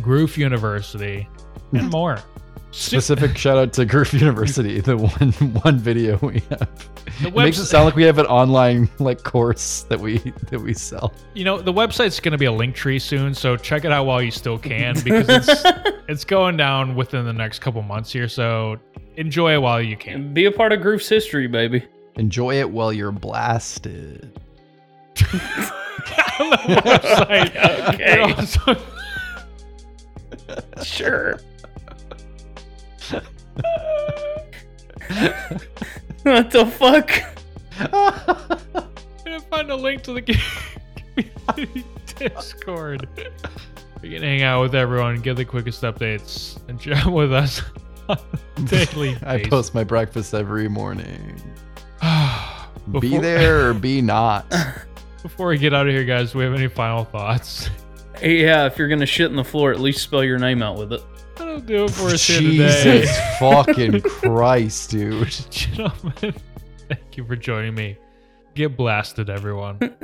Groove University, and more. Su- Specific shout out to Griff University, the one one video we have. The It makes it sound like we have an online like course that we that we sell. You know, the website's going to be a link tree soon, so check it out while you still can because it's it's going down within the next couple months here. So enjoy it while you can. Be a part of Groofs' history, baby. Enjoy it while you're blasted. on the website. Okay. It also- Sure. What the fuck? I'm gonna find a link to the community Discord. You can hang out with everyone, get the quickest updates, and chat with us on daily. I basis. post my breakfast every morning. be there or be not. Before we get out of here, guys, do we have any final thoughts? Hey, yeah, if you're gonna shit in the floor, at least spell your name out with it. That'll do it for us here today. Jesus fucking Christ, dude. Gentlemen, thank you for joining me. Get blasted, everyone.